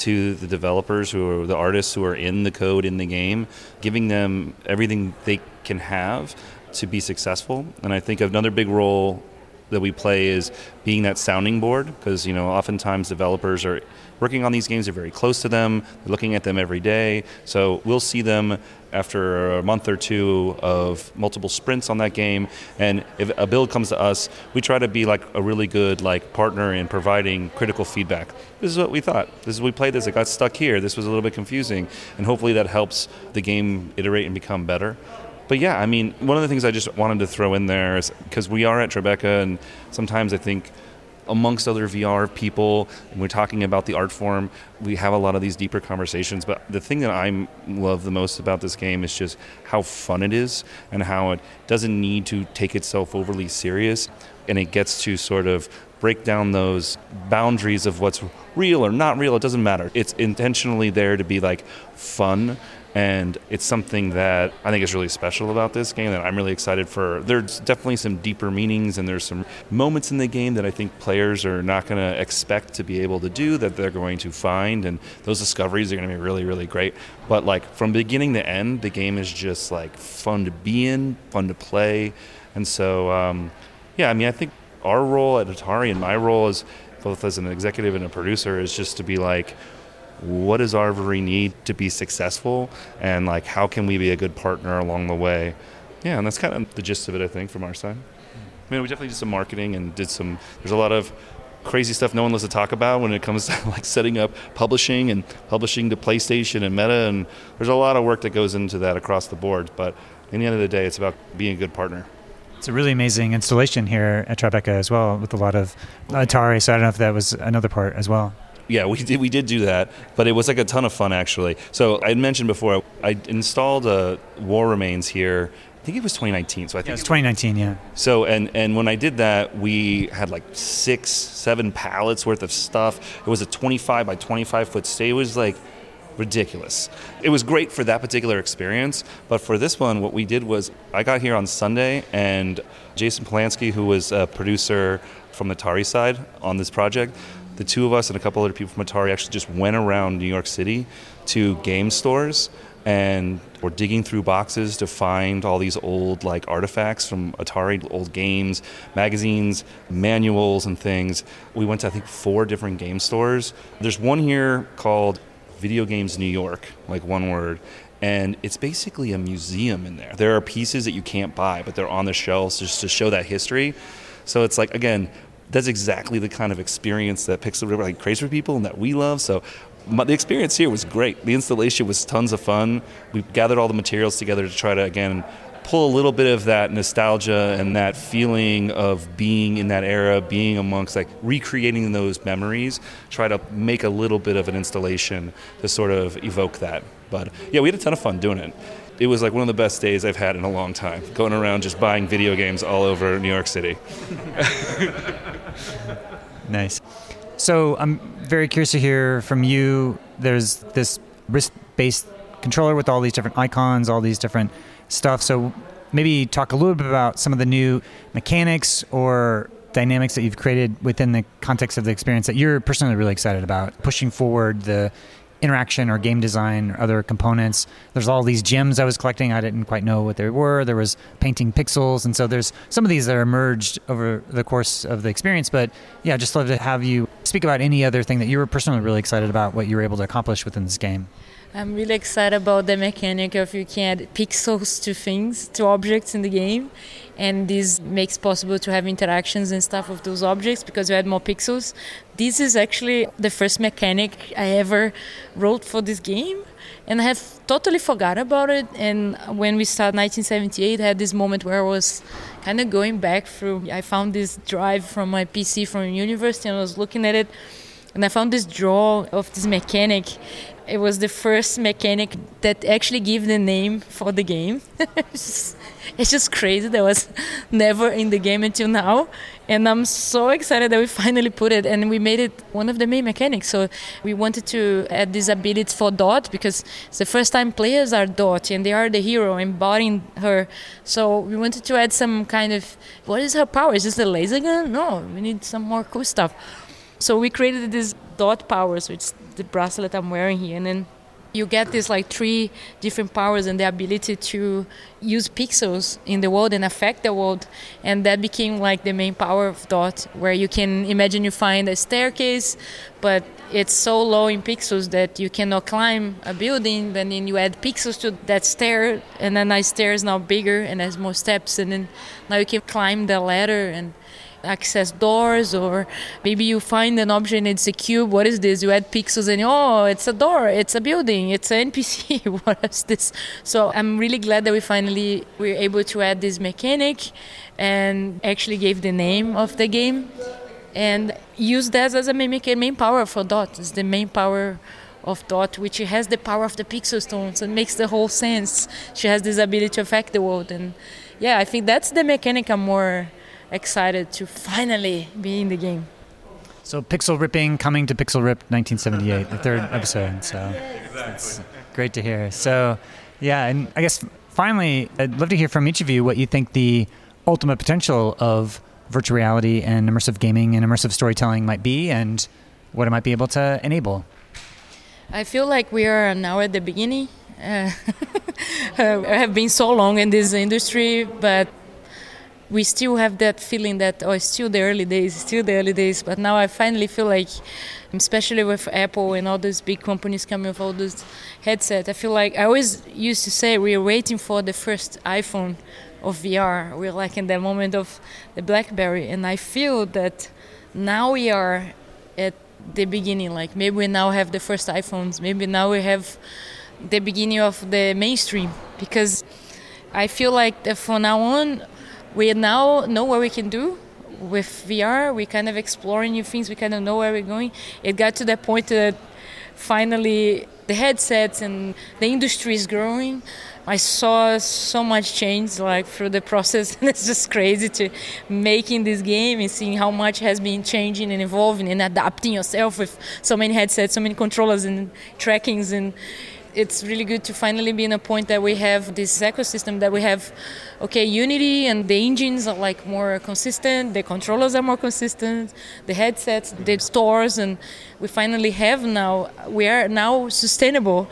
to the developers who are the artists who are in the code in the game, giving them everything they can have to be successful. And I think another big role that we play is being that sounding board because you know oftentimes developers are working on these games they're very close to them they're looking at them every day so we'll see them after a month or two of multiple sprints on that game and if a build comes to us we try to be like a really good like partner in providing critical feedback. This is what we thought. This is we played this. It got stuck here. This was a little bit confusing and hopefully that helps the game iterate and become better. But yeah, I mean, one of the things I just wanted to throw in there is because we are at Tribeca, and sometimes I think amongst other VR people, we're talking about the art form, we have a lot of these deeper conversations. But the thing that I love the most about this game is just how fun it is and how it doesn't need to take itself overly serious, and it gets to sort of break down those boundaries of what's real or not real. It doesn't matter. It's intentionally there to be like fun and it's something that I think is really special about this game that I'm really excited for. There's definitely some deeper meanings and there's some moments in the game that I think players are not going to expect to be able to do that they're going to find and those discoveries are going to be really really great. But like from beginning to end, the game is just like fun to be in, fun to play. And so um, yeah, I mean I think our role at Atari and my role as both as an executive and a producer is just to be like what does ARVORE need to be successful, and like how can we be a good partner along the way? Yeah, and that's kind of the gist of it, I think, from our side. I mean, we definitely did some marketing and did some. There's a lot of crazy stuff no one wants to talk about when it comes to like setting up publishing and publishing to PlayStation and Meta, and there's a lot of work that goes into that across the board. But in the end of the day, it's about being a good partner. It's a really amazing installation here at Tribeca as well, with a lot of Atari. So I don't know if that was another part as well yeah, we did we did do that, but it was like a ton of fun actually. So I had mentioned before I installed a War Remains here. I think it was 2019. So I think yeah, was 2019. Yeah. So and and when I did that, we had like six, seven pallets worth of stuff. It was a 25 by 25 foot stage. It was like ridiculous. It was great for that particular experience, but for this one, what we did was I got here on Sunday, and Jason Polanski, who was a producer from the Atari side on this project, the two of us and a couple other people from Atari actually just went around New York City to game stores and we're digging through boxes to find all these old like artifacts from Atari, old games, magazines, manuals, and things. We went to I think four different game stores. There's one here called Video Games New York, like one word, and it's basically a museum in there. There are pieces that you can't buy, but they're on the shelves just to show that history. So it's like again, that's exactly the kind of experience that Pixel Ripped like creates for people and that we love. So my, the experience here was great. The installation was tons of fun. We gathered all the materials together to try to again pull a little bit of that nostalgia and that feeling of being in that era, being amongst like recreating those memories, try to make a little bit of an installation to sort of evoke that. But yeah, we had a ton of fun doing it it was like one of the best days I've had in a long time, going around just buying video games all over New York City. nice. So I'm very curious to hear from you. There's this wrist-based controller with all these different icons, all these different stuff. So maybe talk a little bit about some of the new mechanics or dynamics that you've created within the context of the experience that you're personally really excited about, pushing forward the interaction or game design or other components. There's all these gems I was collecting. I didn't quite know what they were. There was painting pixels, and so there's some of these that are merged over the course of the experience. But yeah, just love to have you speak about any other thing that you were personally really excited about what you were able to accomplish within this game. I'm really excited about the mechanic of you can add pixels to things, to objects in the game. And this makes possible to have interactions and stuff with those objects because you add more pixels. This is actually the first mechanic I ever wrote for this game. And I have totally forgot about it. And when we started 1978, I had this moment where I was kind of going back through. I found this drive from my PC from university and I was looking at it and I found this draw of this mechanic it was the first mechanic that actually gave the name for the game. it's, just, crazy. That was never in the game until now, and I'm so excited that we finally put it and we made it one of the main mechanics. So we wanted to add this ability for Dot because it's the first time players are Dot and they are the hero embodying her. So we wanted to add some kind of what is her power? Is this a laser gun? No, we need some more cool stuff. So we created this dot powers, which the bracelet I'm wearing here, and then you get these like three different powers and the ability to use pixels in the world and affect the world. And that became like the main power of dot where you can imagine you find a staircase but it's so low in pixels that you cannot climb a building. Then you add pixels to that stair and then that stair is now bigger and has more steps. And then now you can climb the ladder and access doors or maybe you find an object it's a cube. What is this? You add pixels and oh it's a door. It's a building. It's an npc what is this? So i'm really glad that we finally were able to add this mechanic and actually gave the name of the game and use that as a main power for dot. It's the main power of dot which has the power of the pixel stones. And makes the whole sense. She has this ability to affect the world. And yeah i think that's the mechanic i'm more excited to finally be in the game. So Pixel Ripping coming to Pixel Rip 1978, the third episode. So it's great to hear. So yeah, and I guess finally, I'd love to hear from each of you what you think the ultimate potential of virtual reality and immersive gaming and immersive storytelling might be, and what it might be able to enable. I feel like we are now at the beginning. Uh, I have been so long in this industry, but we still have that feeling that oh, it's still the early days, still the early days. But now I finally feel like, especially with Apple and all those big companies coming with all those headsets, I feel like I always used to say we are waiting for the first iPhone of VR. We're like in the moment of the BlackBerry, and I feel that now we are at the beginning. Like maybe we now have the first iPhones. Maybe now we have the beginning of the mainstream because I feel like from now on we now know what we can do with VR. We kind of explore new things. We kind of know where we're going. It got to that point that finally the headsets and the industry is growing. I saw so much change like through the process, and it's just crazy to making this game and seeing how much has been changing and evolving and adapting yourself with so many headsets, so many controllers and trackings and it's really good to finally be in a point that we have this ecosystem that we have okay unity and the engines are like more consistent the controllers are more consistent the headsets the stores and we finally have now we are now sustainable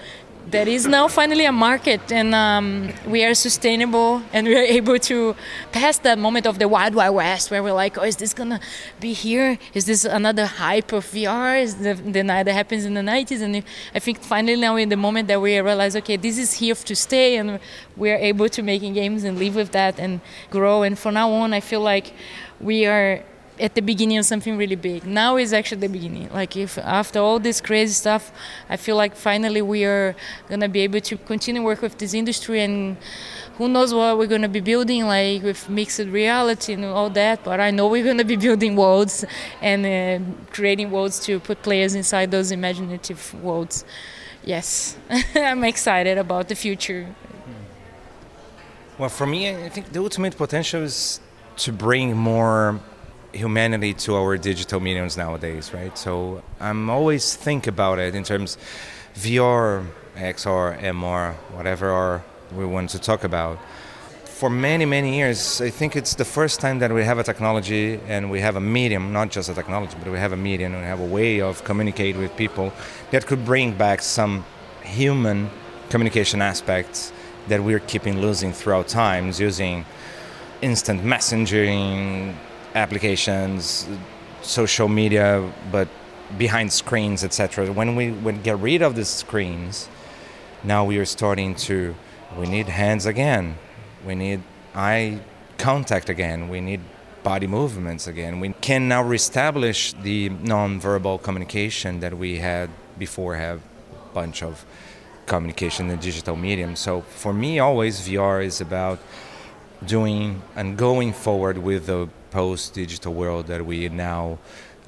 there is now finally a market and um, we are sustainable and we are able to pass that moment of the wild wild west where we're like oh is this gonna be here? Is this another hype of vr is the, the night that happens in the 90s and i think finally now in the moment that we realize okay this is here to stay and we are able to making games and live with that and grow. And from now on i feel like we are at the beginning of something really big. Now is actually the beginning. Like if after all this crazy stuff, I feel like finally we are gonna be able to continue work with this industry and who knows what we're gonna be building like with mixed reality and all that. But I know we're gonna be building worlds and uh, creating worlds to put players inside those imaginative worlds. Yes, I'm excited about the future. Well, for me, I think the ultimate potential is to bring more humanity to our digital mediums nowadays, right? So I'm always think about it in terms VR, XR, MR, whatever we want to talk about. for many, many years, I think it's the first time that we have a technology and we have a medium, not just a technology, but we have a medium and we have a way of communicate with people that could bring back some human communication aspects that we're keeping losing throughout times using instant messaging applications, social media, but behind screens, etc. When we when get rid of the screens, now we are starting to we need hands again we need eye contact again. We need body movements again. We can now reestablish the non-verbal communication that we had before have a bunch of communication in digital medium. So for me always VR is about doing and going forward with the post-digital world that we now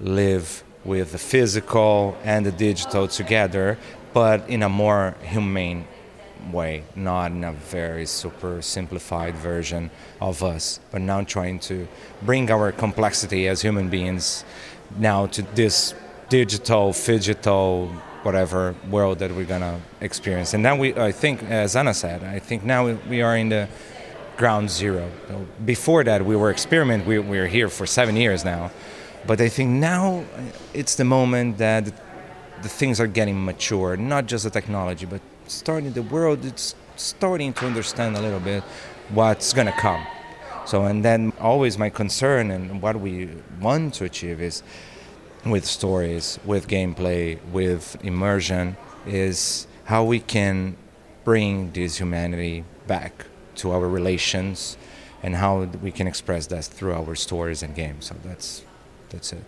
live with the physical and the digital together, but in a more humane way, not in a very super simplified version of us, but now trying to bring our complexity as human beings now to this digital, digital, whatever world that we're gonna experience. And now we, I think, as Ana said, I think now we are in the ground zero. Before that, we were experiment. We, we're here for seven years now, but I think now it's the moment that the things are getting mature. Not just the technology, but starting the world it's starting to understand a little bit what's going to come so and then always my concern and what we want to achieve is with stories with gameplay with immersion is how we can bring this humanity back to our relations and how we can express that through our stories and games so that's that's it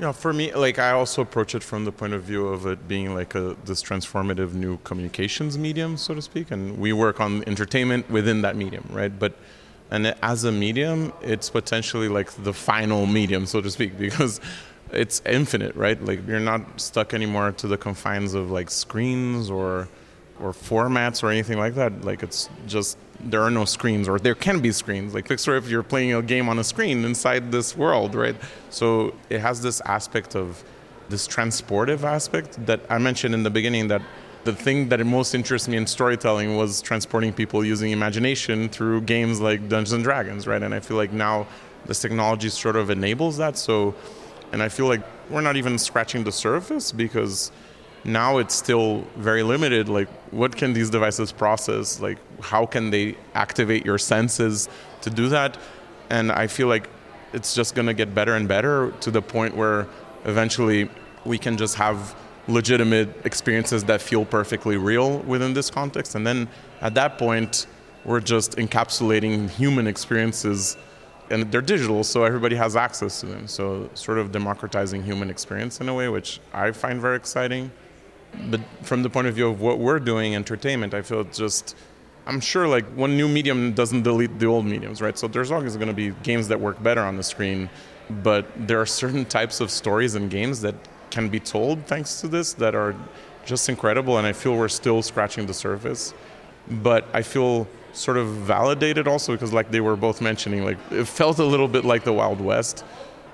yeah, for me, like I also approach it from the point of view of it being like a this transformative new communications medium, so to speak, and we work on entertainment within that medium, right? But and as a medium, it's potentially like the final medium, so to speak, because it's infinite, right? Like you're not stuck anymore to the confines of like screens or or formats or anything like that. Like it's just there are no screens or there can be screens. Like of if you're playing a game on a screen inside this world, right? So it has this aspect of this transportive aspect that I mentioned in the beginning that the thing that most interests me in storytelling was transporting people using imagination through games like Dungeons and Dragons, right? And I feel like now this technology sort of enables that. So, and I feel like we're not even scratching the surface because now it's still very limited like what can these devices process? Like how can they activate your senses to do that? And i feel like it's just going to get better and better to the point where eventually we can just have legitimate experiences that feel perfectly real within this context. And then at that point we're just encapsulating human experiences and they're digital so everybody has access to them. So sort of democratizing human experience in a way which i find very exciting but from the point of view of what we're doing, entertainment, I feel just. I'm sure like one new medium doesn't delete the old mediums, right? So there's always going to be games that work better on the screen, but there are certain types of stories and games that can be told thanks to this that are just incredible, and I feel we're still scratching the surface. But I feel sort of validated also because, like they were both mentioning, like it felt a little bit like the Wild West.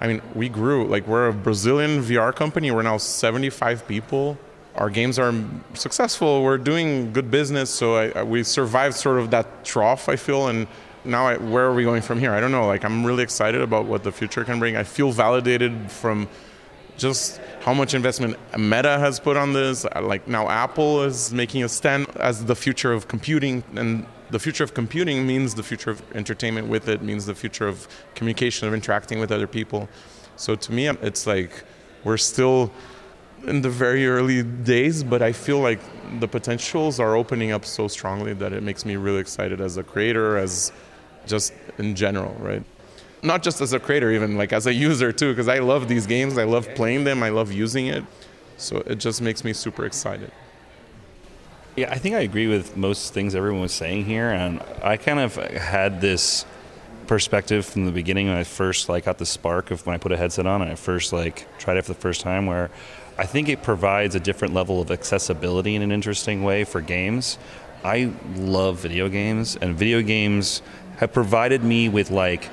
I mean, we grew like we're a Brazilian VR company. We're now 75 people our games are successful. We're doing good business, so I, we survived sort of that trough. I feel, and now I, where are we going from here? I don't know. Like I'm really excited about what the future can bring. I feel validated from just how much investment Meta has put on this. Uh, like now Apple is making a stand as the future of computing, and the future of computing means the future of entertainment with it means the future of communication of interacting with other people. So to me, it's like we're still in the very early days, but I feel like the potentials are opening up so strongly that it makes me really excited as a creator, as just in general, right? Not just as a creator, even like as a user too, because I love these games, I love playing them, I love using it. So it just makes me super excited. Yeah, I think I agree with most things everyone was saying here, and I kind of had this perspective from the beginning when I first like got the spark of when I put a headset on and I first like tried it for the first time where I think it provides a different level of accessibility in an interesting way for games. I love video games, and video games have provided me with like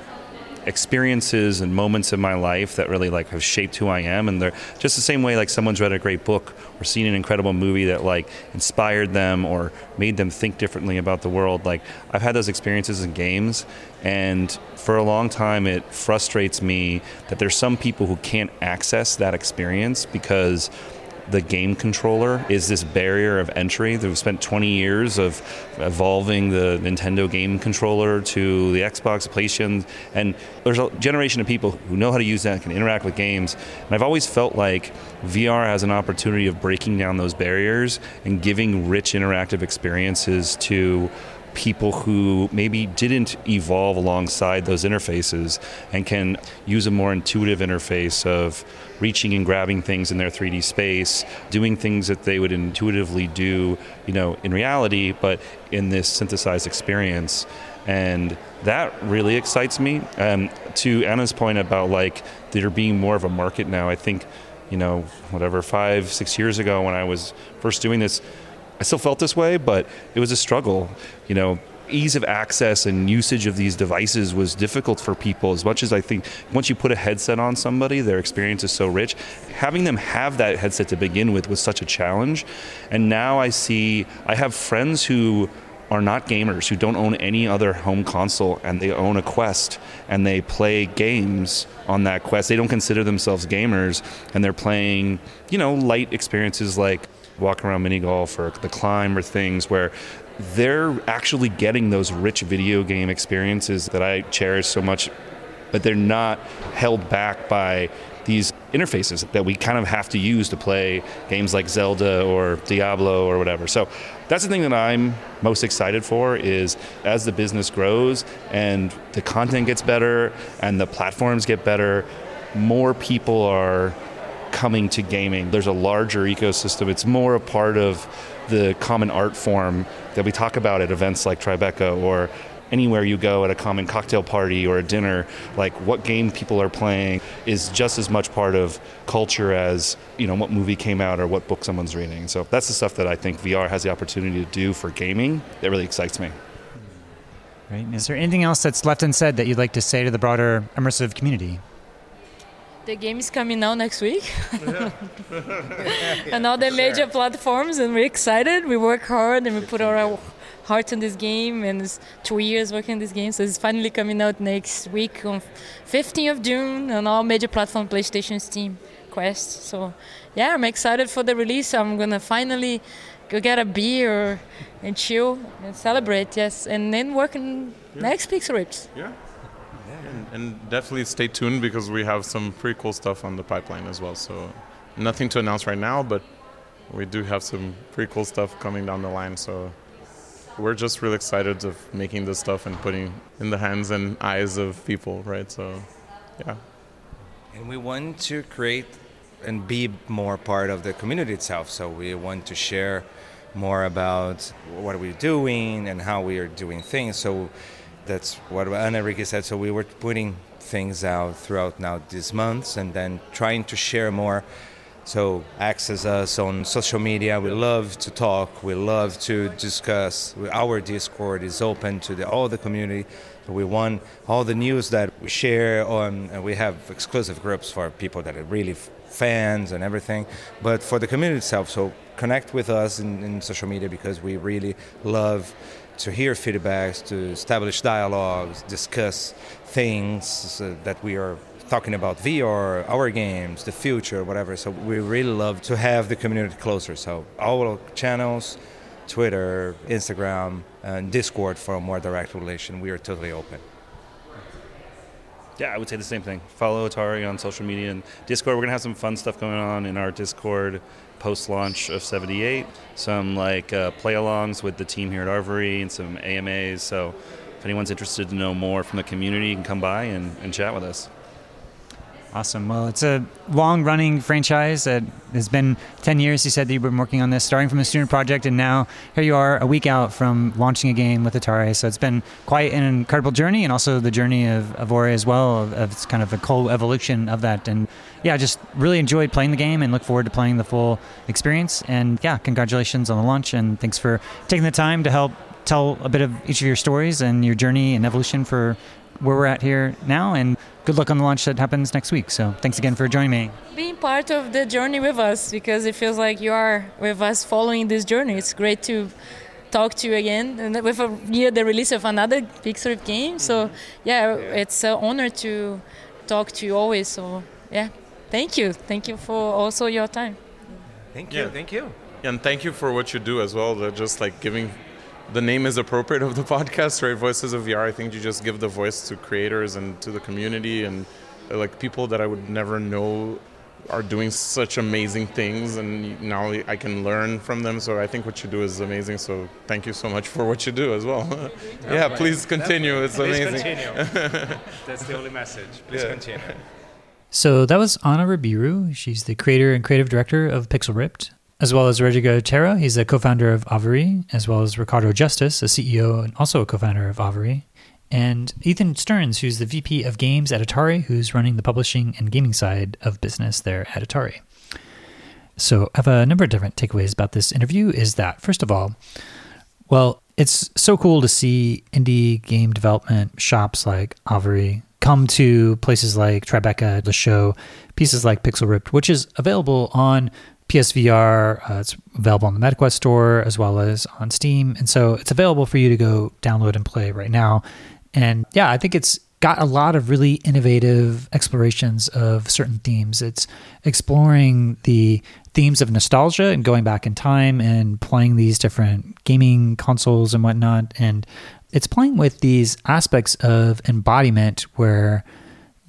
experiences and moments in my life that really like have shaped who I am. And they're just the same way like someone's read a great book or seen an incredible movie that like inspired them or made them think differently about the world. Like I've had those experiences in games and for a long time it frustrates me that there's some people who can't access that experience because the game controller is this barrier of entry. We've spent 20 years of evolving the Nintendo game controller to the Xbox, PlayStation, and there's a generation of people who know how to use that and can interact with games. And I've always felt like VR has an opportunity of breaking down those barriers and giving rich interactive experiences to people who maybe didn't evolve alongside those interfaces and can use a more intuitive interface of reaching and grabbing things in their 3D space, doing things that they would intuitively do, you know, in reality, but in this synthesized experience. And that really excites me. Um, to Ana's point about like there being more of a market now, I think, you know, whatever, five, six years ago when I was first doing this, I still felt this way, but it was a struggle. You know, ease of access and usage of these devices was difficult for people as much as I think once you put a headset on somebody, their experience is so rich. Having them have that headset to begin with was such a challenge. And now I see, I have friends who are not gamers, who don't own any other home console, and they own a Quest and they play games on that Quest. They don't consider themselves gamers, and they're playing, you know, light experiences like Walkabout Mini Golf or the climb or things where they're actually getting those rich video game experiences that I cherish so much, but they're not held back by these interfaces that we kind of have to use to play games like Zelda or Diablo or whatever. So that's the thing that I'm most excited for is as the business grows and the content gets better and the platforms get better, more people are coming to gaming. There's a larger ecosystem. It's more a part of the common art form that we talk about at events like Tribeca or anywhere you go at a common cocktail party or a dinner, like what game people are playing is just as much part of culture as you know what movie came out or what book someone's reading. So that's the stuff that I think VR has the opportunity to do for gaming. That really excites me. Right. Is there anything else that's left unsaid that you'd like to say to the broader immersive community? The game is coming out next week. and all the major platforms, and we're excited. We work hard and we put our heart in this game, and it's two years working on this game. So it's finally coming out next week on 15th of June on all major platforms, PlayStation, Steam, Quest. So yeah, I'm excited for the release. I'm gonna finally go get a beer and chill and celebrate. Yes, and then work on yeah. next Pixel Rips. Yeah. And, and, definitely stay tuned because we have some pretty cool stuff on the pipeline as well. So nothing to announce right now, but we do have some pretty cool stuff coming down the line. So we're just really excited of making this stuff and putting in the hands and eyes of people, right? So yeah. And we want to create and be more part of the community itself. So we want to share more about what we're doing and how we are doing things. So that's what Enrique said. So we were putting things out throughout now these months and then trying to share more. So access us on social media. We love to talk. We love to discuss. Our Discord is open to the, all the community. We want all the news that we share on. And we have exclusive groups for people that are really fans and everything. But for the community itself, so connect with us in, in social media because we really love to hear feedbacks, to establish dialogues, discuss things uh, that we are talking about VR, our games, the future, whatever. So we really love to have the community closer. So our channels, Twitter, Instagram, and Discord for a more direct relation, we are totally open. Yeah, I would say the same thing. Follow Atari on social media and Discord. We're gonna have some fun stuff going on in our Discord post launch of 78. Some like uh, play alongs with the team here at ARVORE and some AMAs. So if anyone's interested to know more from the community, you can come by and, and chat with us. Awesome. Well, it's a long running franchise. It has been 10 years, you said, that you've been working on this, starting from a student project, and now here you are a week out from launching a game with Atari. So it's been quite an incredible journey, and also the journey of, Ori as well, of, of kind of a co evolution of that. And yeah, just really enjoyed playing the game and look forward to playing the full experience. And yeah, congratulations on the launch, and thanks for taking the time to help tell a bit of each of your stories and your journey and evolution for where we're at here now, and good luck on the launch that happens next week. So thanks again for joining me. Being part of the journey with us because it feels like you are with us following this journey. It's great to talk to you again and with a year the release of another Pixel game. So yeah, it's an honor to talk to you always. So yeah, thank you, thank you for also your time. Thank you. Yeah. Thank you. And thank you for what you do as well. That just like giving the name is appropriate of the podcast, right? Voices of VR. I think you just give the voice to creators and to the community and uh, like people that I would never know are doing such amazing things and now I can learn from them. So I think what you do is amazing. So thank you so much for what you do as well. yeah, please continue. It's amazing. That's the only message. Please Yeah. continue. So that was Ana Ribeiro. She's the creator and creative director of Pixel Ripped, as well as Rodrigo Terra. He's a co-founder of ARVORE, as well as Ricardo Justus, a CEO and also a co-founder of ARVORE, and Ethan Stearns, who's the VP of Games at Atari, who's running the publishing and gaming side of business there at Atari. So I have a number of different takeaways about this interview. Is that first of all, well, it's so cool to see indie game development shops like ARVORE come to places like Tribeca to show pieces like Pixel Ripped, which is available on PSVR. Uh, it's available on the MetaQuest store as well as on Steam. And so it's available for you to go download and play right now. And yeah, I think it's got a lot of really innovative explorations of certain themes. It's exploring the themes of nostalgia and going back in time and playing these different gaming consoles and whatnot. And it's playing with these aspects of embodiment where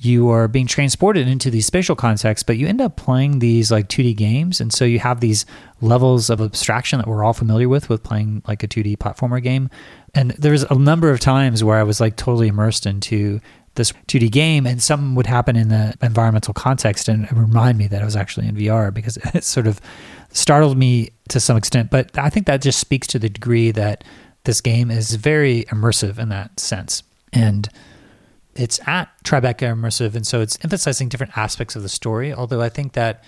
you are being transported into these spatial contexts, but you end up playing these like 2D games. And so you have these levels of abstraction that we're all familiar with, with playing like a 2D platformer game. And there's a number of times where I was like totally immersed into this 2D game and something would happen in the environmental context and remind me that I was actually in VR because it sort of startled me to some extent. But I think that just speaks to the degree that this game is very immersive in that sense. And it's at Tribeca Immersive, and so it's emphasizing different aspects of the story. Although I think that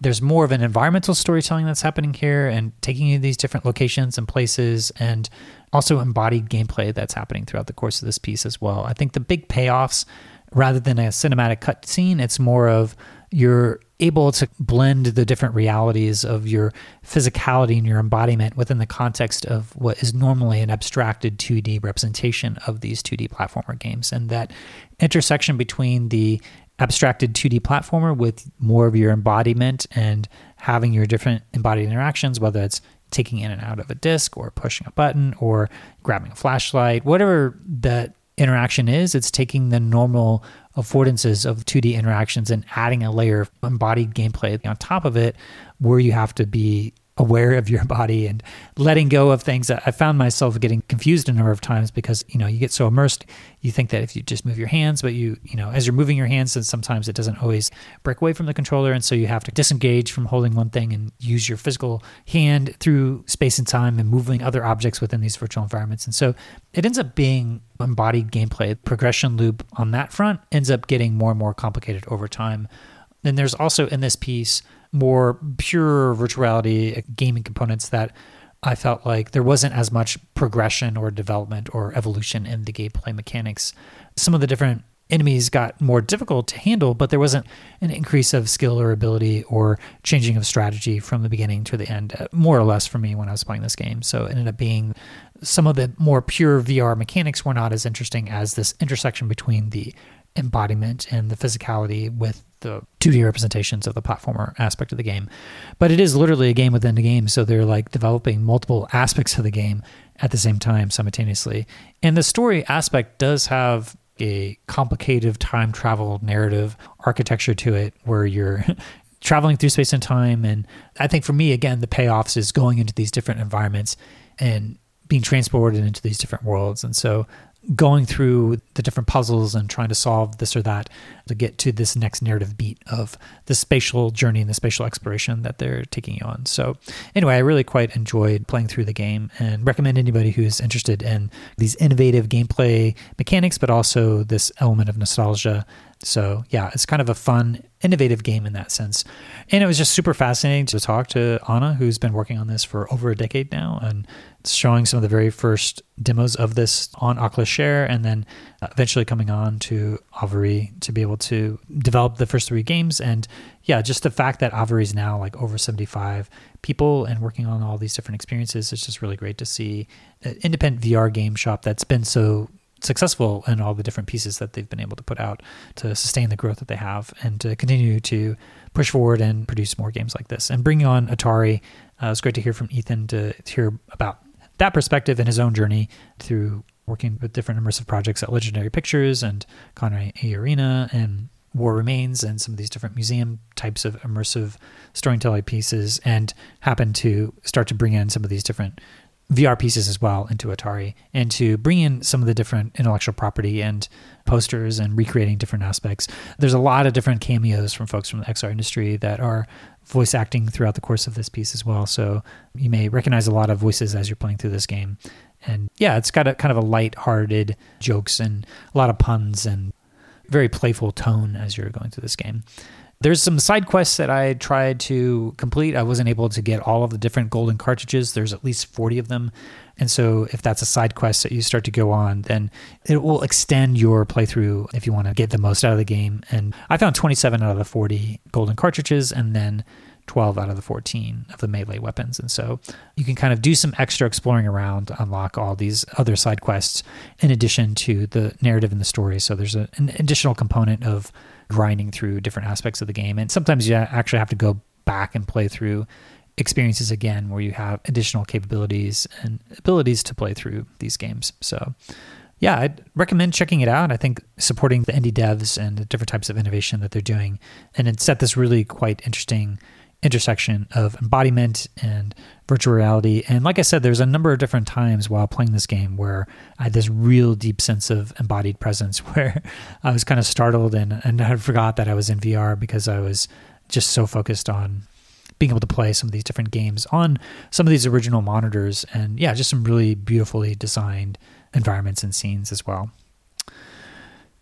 there's more of an environmental storytelling that's happening here and taking you to these different locations and places, and also embodied gameplay that's happening throughout the course of this piece as well. I think the big payoffs, rather than a cinematic cutscene, it's more of you're able to blend the different realities of your physicality and your embodiment within the context of what is normally an abstracted 2D representation of these 2D platformer games. And that intersection between the abstracted 2D platformer with more of your embodiment and having your different embodied interactions, whether it's taking in and out of a disc or pushing a button or grabbing a flashlight, whatever that interaction is, it's taking the normal affordances of 2D interactions and adding a layer of embodied gameplay on top of it where you have to be aware of your body and letting go of things. I found myself getting confused a number of times because you know you get so immersed you think that if you just move your hands but you you know as you're moving your hands and sometimes it doesn't always break away from the controller. And so you have to disengage from holding one thing and use your physical hand through space and time and moving other objects within these virtual environments. And so it ends up being embodied gameplay progression loop on that front ends up getting more and more complicated over time then there's also in this piece more pure virtuality gaming components that I felt like there wasn't as much progression or development or evolution in the gameplay mechanics. Some of the different enemies got more difficult to handle, but there wasn't an increase of skill or ability or changing of strategy from the beginning to the end, uh, more or less for me when I was playing this game. So it ended up being some of the more pure VR mechanics were not as interesting as this intersection between the embodiment and the physicality with the 2D representations of the platformer aspect of the game. But it is literally a game within a game, so they're like developing multiple aspects of the game at the same time simultaneously. And the story aspect does have a complicated time travel narrative architecture to it where you're traveling through space and time and I think for me again the payoffs is going into these different environments and being transported into these different worlds. And so going through the different puzzles and trying to solve this or that to get to this next narrative beat of the spatial journey and the spatial exploration that they're taking you on. So, anyway, I really quite enjoyed playing through the game and recommend anybody who's interested in these innovative gameplay mechanics, but also this element of nostalgia So, yeah, it's kind of a fun, innovative game in that sense. And it was just super fascinating to talk to Ana, who's been working on this for over a decade now and showing some of the very first demos of this on Oculus Share and then eventually coming on to ARVORE to be able to develop the first three games. And yeah, just the fact that ARVORE is now like over 75 people and working on all these different experiences, it's just really great to see an independent VR game shop that's been so successful in all the different pieces that they've been able to put out to sustain the growth that they have and to continue to push forward and produce more games like this. And bringing on Atari, uh, it was great to hear from Ethan to, hear about that perspective and his own journey through working with different immersive projects at Legendary Pictures and Conway Arena and War Remains and some of these different museum types of immersive storytelling pieces and happen to start to bring in some of these different VR pieces as well into Atari and to bring in some of the different intellectual property and posters and recreating different aspects. There's a lot of different cameos from folks from the XR industry that are voice acting throughout the course of this piece as well. So you may recognize a lot of voices as you're playing through this game. And yeah, it's got a kind of a light-hearted jokes and a lot of puns and very playful tone as you're going through this game. There's some side quests that I tried to complete. I wasn't able to get all of the different golden cartridges. There's at least 40 of them. And so if that's a side quest that you start to go on, then it will extend your playthrough if you want to get the most out of the game. And I found 27 out of the 40 golden cartridges and then 12 out of the 14 of the melee weapons. And so you can kind of do some extra exploring around unlock all these other side quests in addition to the narrative and the story. So there's a, an additional component of grinding through different aspects of the game. And sometimes you actually have to go back and play through experiences again where you have additional capabilities and abilities to play through these games. So, yeah, I'd recommend checking it out. I think supporting the indie devs and the different types of innovation that they're doing. And it set this really quite interesting intersection of embodiment and virtual reality. And like I said, there's a number of different times while playing this game where I had this real deep sense of embodied presence where I was kind of startled and, and I forgot that I was in VR because I was just so focused on being able to play some of these different games on some of these original monitors. And yeah, just some really beautifully designed environments and scenes as well.